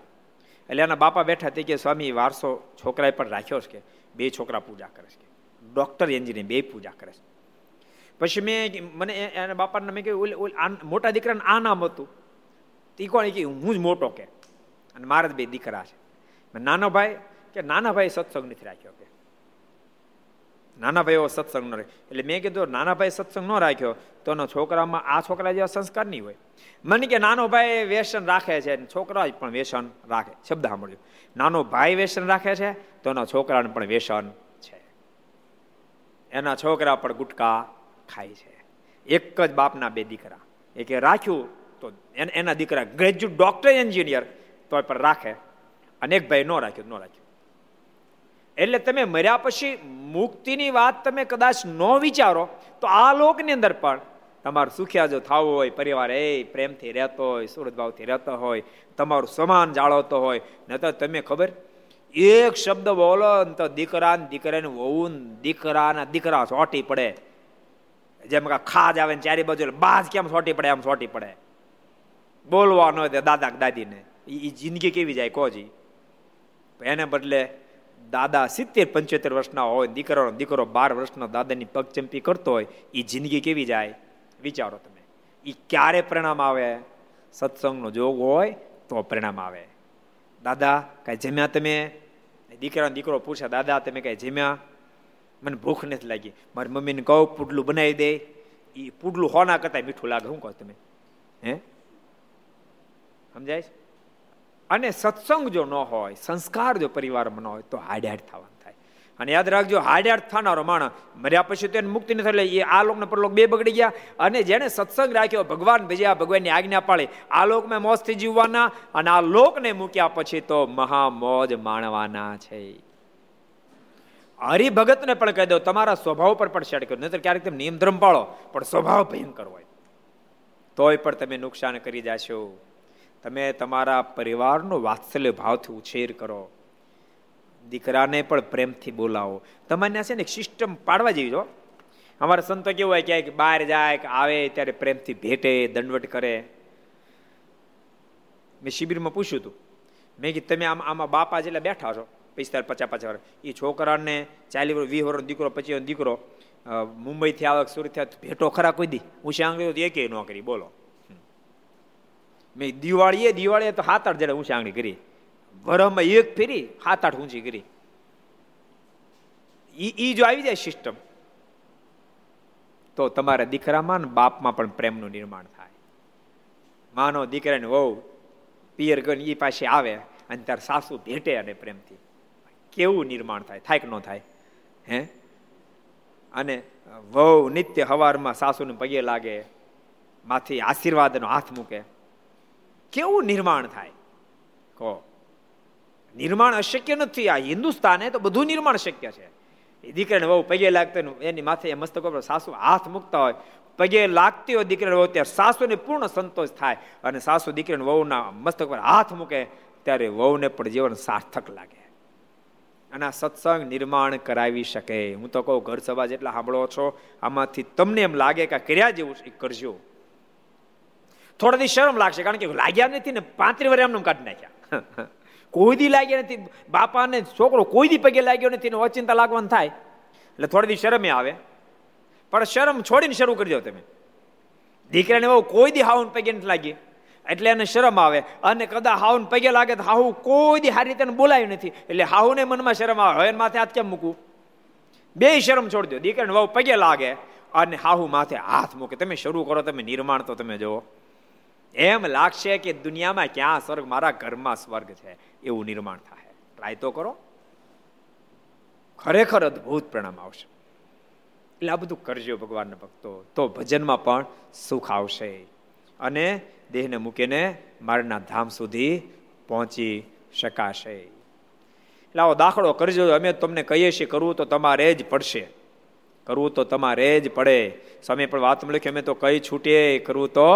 Speaker 2: એટલે એના બાપા બેઠા તે કે સ્વામી, વારસો છોકરાએ પણ રાખ્યો છે કે બે છોકરા પૂજા કરે છે ડોક્ટર, એન્જિનિયર, બે પૂજા કરે છે. પછી મેં મને એના બાપાને મેં કહ્યું મોટા દીકરાને આ નામ હતું. તી કોણ? કે, હું જ મોટો કે. અને મારા જ બે દીકરા છે. નાનો ભાઈ? કે, નાના ભાઈ સત્સંગ નથી રાખ્યો કે નાના ભાઈ એવો સત્સંગ ન રહે એટલે મેં કીધું નાના ભાઈ સત્સંગ ન રાખ્યો, તો છોકરામાં, આ છોકરા જેવા સંસ્કાર નહીં હોય. મને કે નાનો ભાઈ વ્યસન રાખે છે. છોકરા પણ વ્યસન રાખે, શબ્દ સાંભળ્યો. નાનો ભાઈ વ્યસન રાખે છે, તો એના છોકરાને પણ વ્યસન છે. એના છોકરા પણ ગુટકા ખાય છે. એક જ બાપના બે દીકરા. એ કે, રાખ્યું તો એના દીકરા ગ્રેજ્યુએટ ડોક્ટર એન્જિનિયર તો પણ રાખે. અને એક ભાઈ ન રાખ્યું ન રાખ્યું. એટલે તમે મર્યા પછી મુક્તિની વાત તમે કદાચ ન વિચારો, તો આ લોકની અંદર પણ તમારું સુખ્યા જો થવું હોય, પરિવાર એ પ્રેમથી રહેતો હોય સુરત ભાવથી રહેતો હોય, તમારું સમાન જાળવતો હોય ન તો તમે ખબર? એક શબ્દ બોલો ને તો દીકરા દીકરાને વહુ દીકરાના દીકરા સોટી પડે. જેમ કે ખાજ આવે ને ચારે બાજુ બાજ કેમ સોટી પડે? આમ સોટી પડે. બોલવાનો ન દાદા દાદીને એ જિંદગી કેવી જાય કોજી? એને બદલે દાદા સિત્તેર, પંચોતેર વર્ષના હોય, દીકરાનો દીકરો બાર વર્ષનો દાદાની પગ ચંપી કરતો હોય એ જિંદગી કેવી જાય? વિચારો તમે. એ ક્યારે પરિણામ આવે? સત્સંગનો જોગ હોય તો પરિણામ આવે. દાદા, કાંઈ જમ્યા તમે? દીકરાનો દીકરો પૂછે, દાદા, તમે કાંઈ જમ્યા? મને ભૂખ નથી લાગી. મારી મમ્મીને કહું, પુડલું બનાવી દે. એ પુડલું હોના કરતા મીઠું લાગે. શું કહો, તમે? હે? સમજાય છે? અને સત્સંગ જો ન હોય, સંસ્કાર જો પરિવારમાં ન હોય, તો હાડહાડ થવાનું થાય. અને યાદ રાખજો, હાડહાડ થનારો માણસ મર્યા પછી તો એને મુક્તિ નથી એટલે એ આ લોકને પરલોક બે બગડી ગયા. અને જેને સત્સંગ રાખ્યો, ભગવાન ભજ્યા, ભગવાનની આજ્ઞા પાળી, આ લોકમાં મોજથી જીવવાના અને આ લોકને મૂક્યા પછી તો મહા મોજ માણવાના છે. હરિભગતને પણ કહી દો તમારા સ્વભાવ પર પણ શેડ કરો નહીં ક્યારેક તમે નિયમ ધર્મ પાળો, પણ સ્વભાવ ભયંકર હોય. તોય પણ તમે નુકસાન કરી જાશો. તમે તમારા પરિવારનો વાત્સલ્ય ભાવથી ઉછેર કરો. દીકરાને પણ પ્રેમથી બોલાવો. તમારે છે ને સિસ્ટમ પાડવા જેવી જો અમારા સંતો કેવું હોય ક્યાંક બહાર જાય, કે આવે, ત્યારે પ્રેમથી ભેટે, દંડવટ કરે. મેં શિબિરમાં પૂછ્યું હતું. મેં કીધું, તમે આમ, આમાં બાપા જેટલા બેઠા છો પિસ્તાલીસ પચાસ પચાસ વર્ષ એ છોકરાને ચાલી વર્ષ વીસ વર્ષનો દીકરો, પચીસ દીકરો મુંબઈથી આવે સુરતથી ભેટો ખરા કોઈ દી? હું શાંગલી એકે ન કરી, બોલો. મેં દિવાળીએ દિવાળીએ તો હાથ આઠ જણા ઊંચી કરી. વરમાં એક ફેરી હાથ આઠ ઊંચી કરી. ઈ જો આવી જાય સિસ્ટમ તો તમારા દીકરામાં ને બાપમાં પણ પ્રેમનું નિર્માણ થાય. માનો દીકરાને વહુ, પિયર ગણ એ પાસે આવે અને ત્યારે સાસુ ભેટે અને પ્રેમથી. કેવું નિર્માણ થાય? થાય કે ન થાય? હે? અને વહુ નિત્ય હવારમાં સાસુને પગે લાગે, માથી આશીર્વાદનો હાથ મૂકે. કેવું નિર્માણ થાય? કહો. નિર્માણ અશક્ય નથી. આ હિન્દુસ્તાને તો બધું નિર્માણ શક્ય છે. દીકરાને બહુ પગે લાગતો એની માથે મસ્તક ઉપર સાસુ હાથ મૂકતા હોય, પગે લાગતી હોય દીકરાને વહુ, ત્યારે સાસુને પૂર્ણ સંતોષ થાય અને સાસુ દીકરાને વહુના મસ્તક પર હાથ મૂકે, ત્યારે વહુને પણ જીવન સાર્થક લાગે. અને આ સત્સંગ નિર્માણ કરાવી શકે. હું તો કહું, ઘર સભા જેટલા સાંભળો છો, આમાંથી તમને એમ લાગે કે કર્યા જેવું કરજો. થોડા દી શરમ લાગશે, કારણ કે લાગ્યા નથી ને પાંત્રી વાર એમને કાઢી નાખ્યા. કોઈ દી લાગ્યા નથી બાપાને છોકરો કોઈ દી પગે લાગ્યો નથી ને અચિંતા લાગવાનું થાય. એટલે થોડી દી શરમે આવે. પણ શરમ છોડીને શરૂ કરી દો તમે. દીકરાને બહુ કોઈ દી હાવન પગે નથી લાગી. એટલે એને શરમ આવે. અને કદા હાઉન પગે લાગે તો હાહુ કોઈ દી હારી રીતે બોલાયું નથી. એટલે હાહુને મનમાં શરમ આવે. હવે માથે હાથ કેમ મૂકવું? બે શરમ છોડી દો. દીકરાને બહુ પગે લાગે અને હાહુ માથે હાથ મૂકે. તમે શરૂ કરો, તમે નિર્માણ તો તમે જુઓ. એમ લાગશે કે દુનિયામાં ક્યાં સ્વર્ગ, મારા ઘરમાં સ્વર્ગ છે, એવું નિર્માણ થાય. ટ્રાય તો કરો. ખરેખર અદભુત પરિણામ આવશે. એટલે આ બધું કરજો ભગવાનના ભક્તો. તો ભજનમાં પણ સુખ આવશે. અને દેહને મૂકીને મારના ધામ સુધી પહોંચી શકાશે. એટલે આવો દાખલો કરજો. અમે તમને કહીએ છીએ, કરવું તો તમારે જ પડશે. કરવું તો તમારે જ પડે. સમય પણ વાત લખી અમે તો કઈ છૂટીએ કરવું તો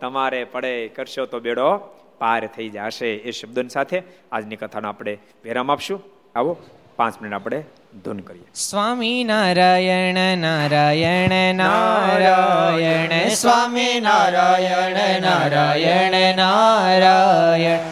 Speaker 2: તમારે પડે. કરશો તો બેડો પાર થઈ જશે. એ શબ્દોની સાથે આજની કથાનો આપણે વિરામ આપશું. આવો, પાંચ મિનિટ આપણે ધૂન કરીએ.
Speaker 1: સ્વામી નારાયણ નારાયણ નારાયણ, સ્વામી નારાયણ નારાયણ નારાયણ.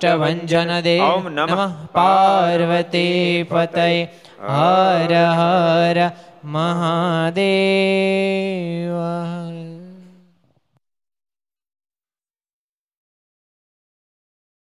Speaker 2: ઓમ નમઃ
Speaker 1: નમઃ પાર્વતી પતય હર હર મહાદેવ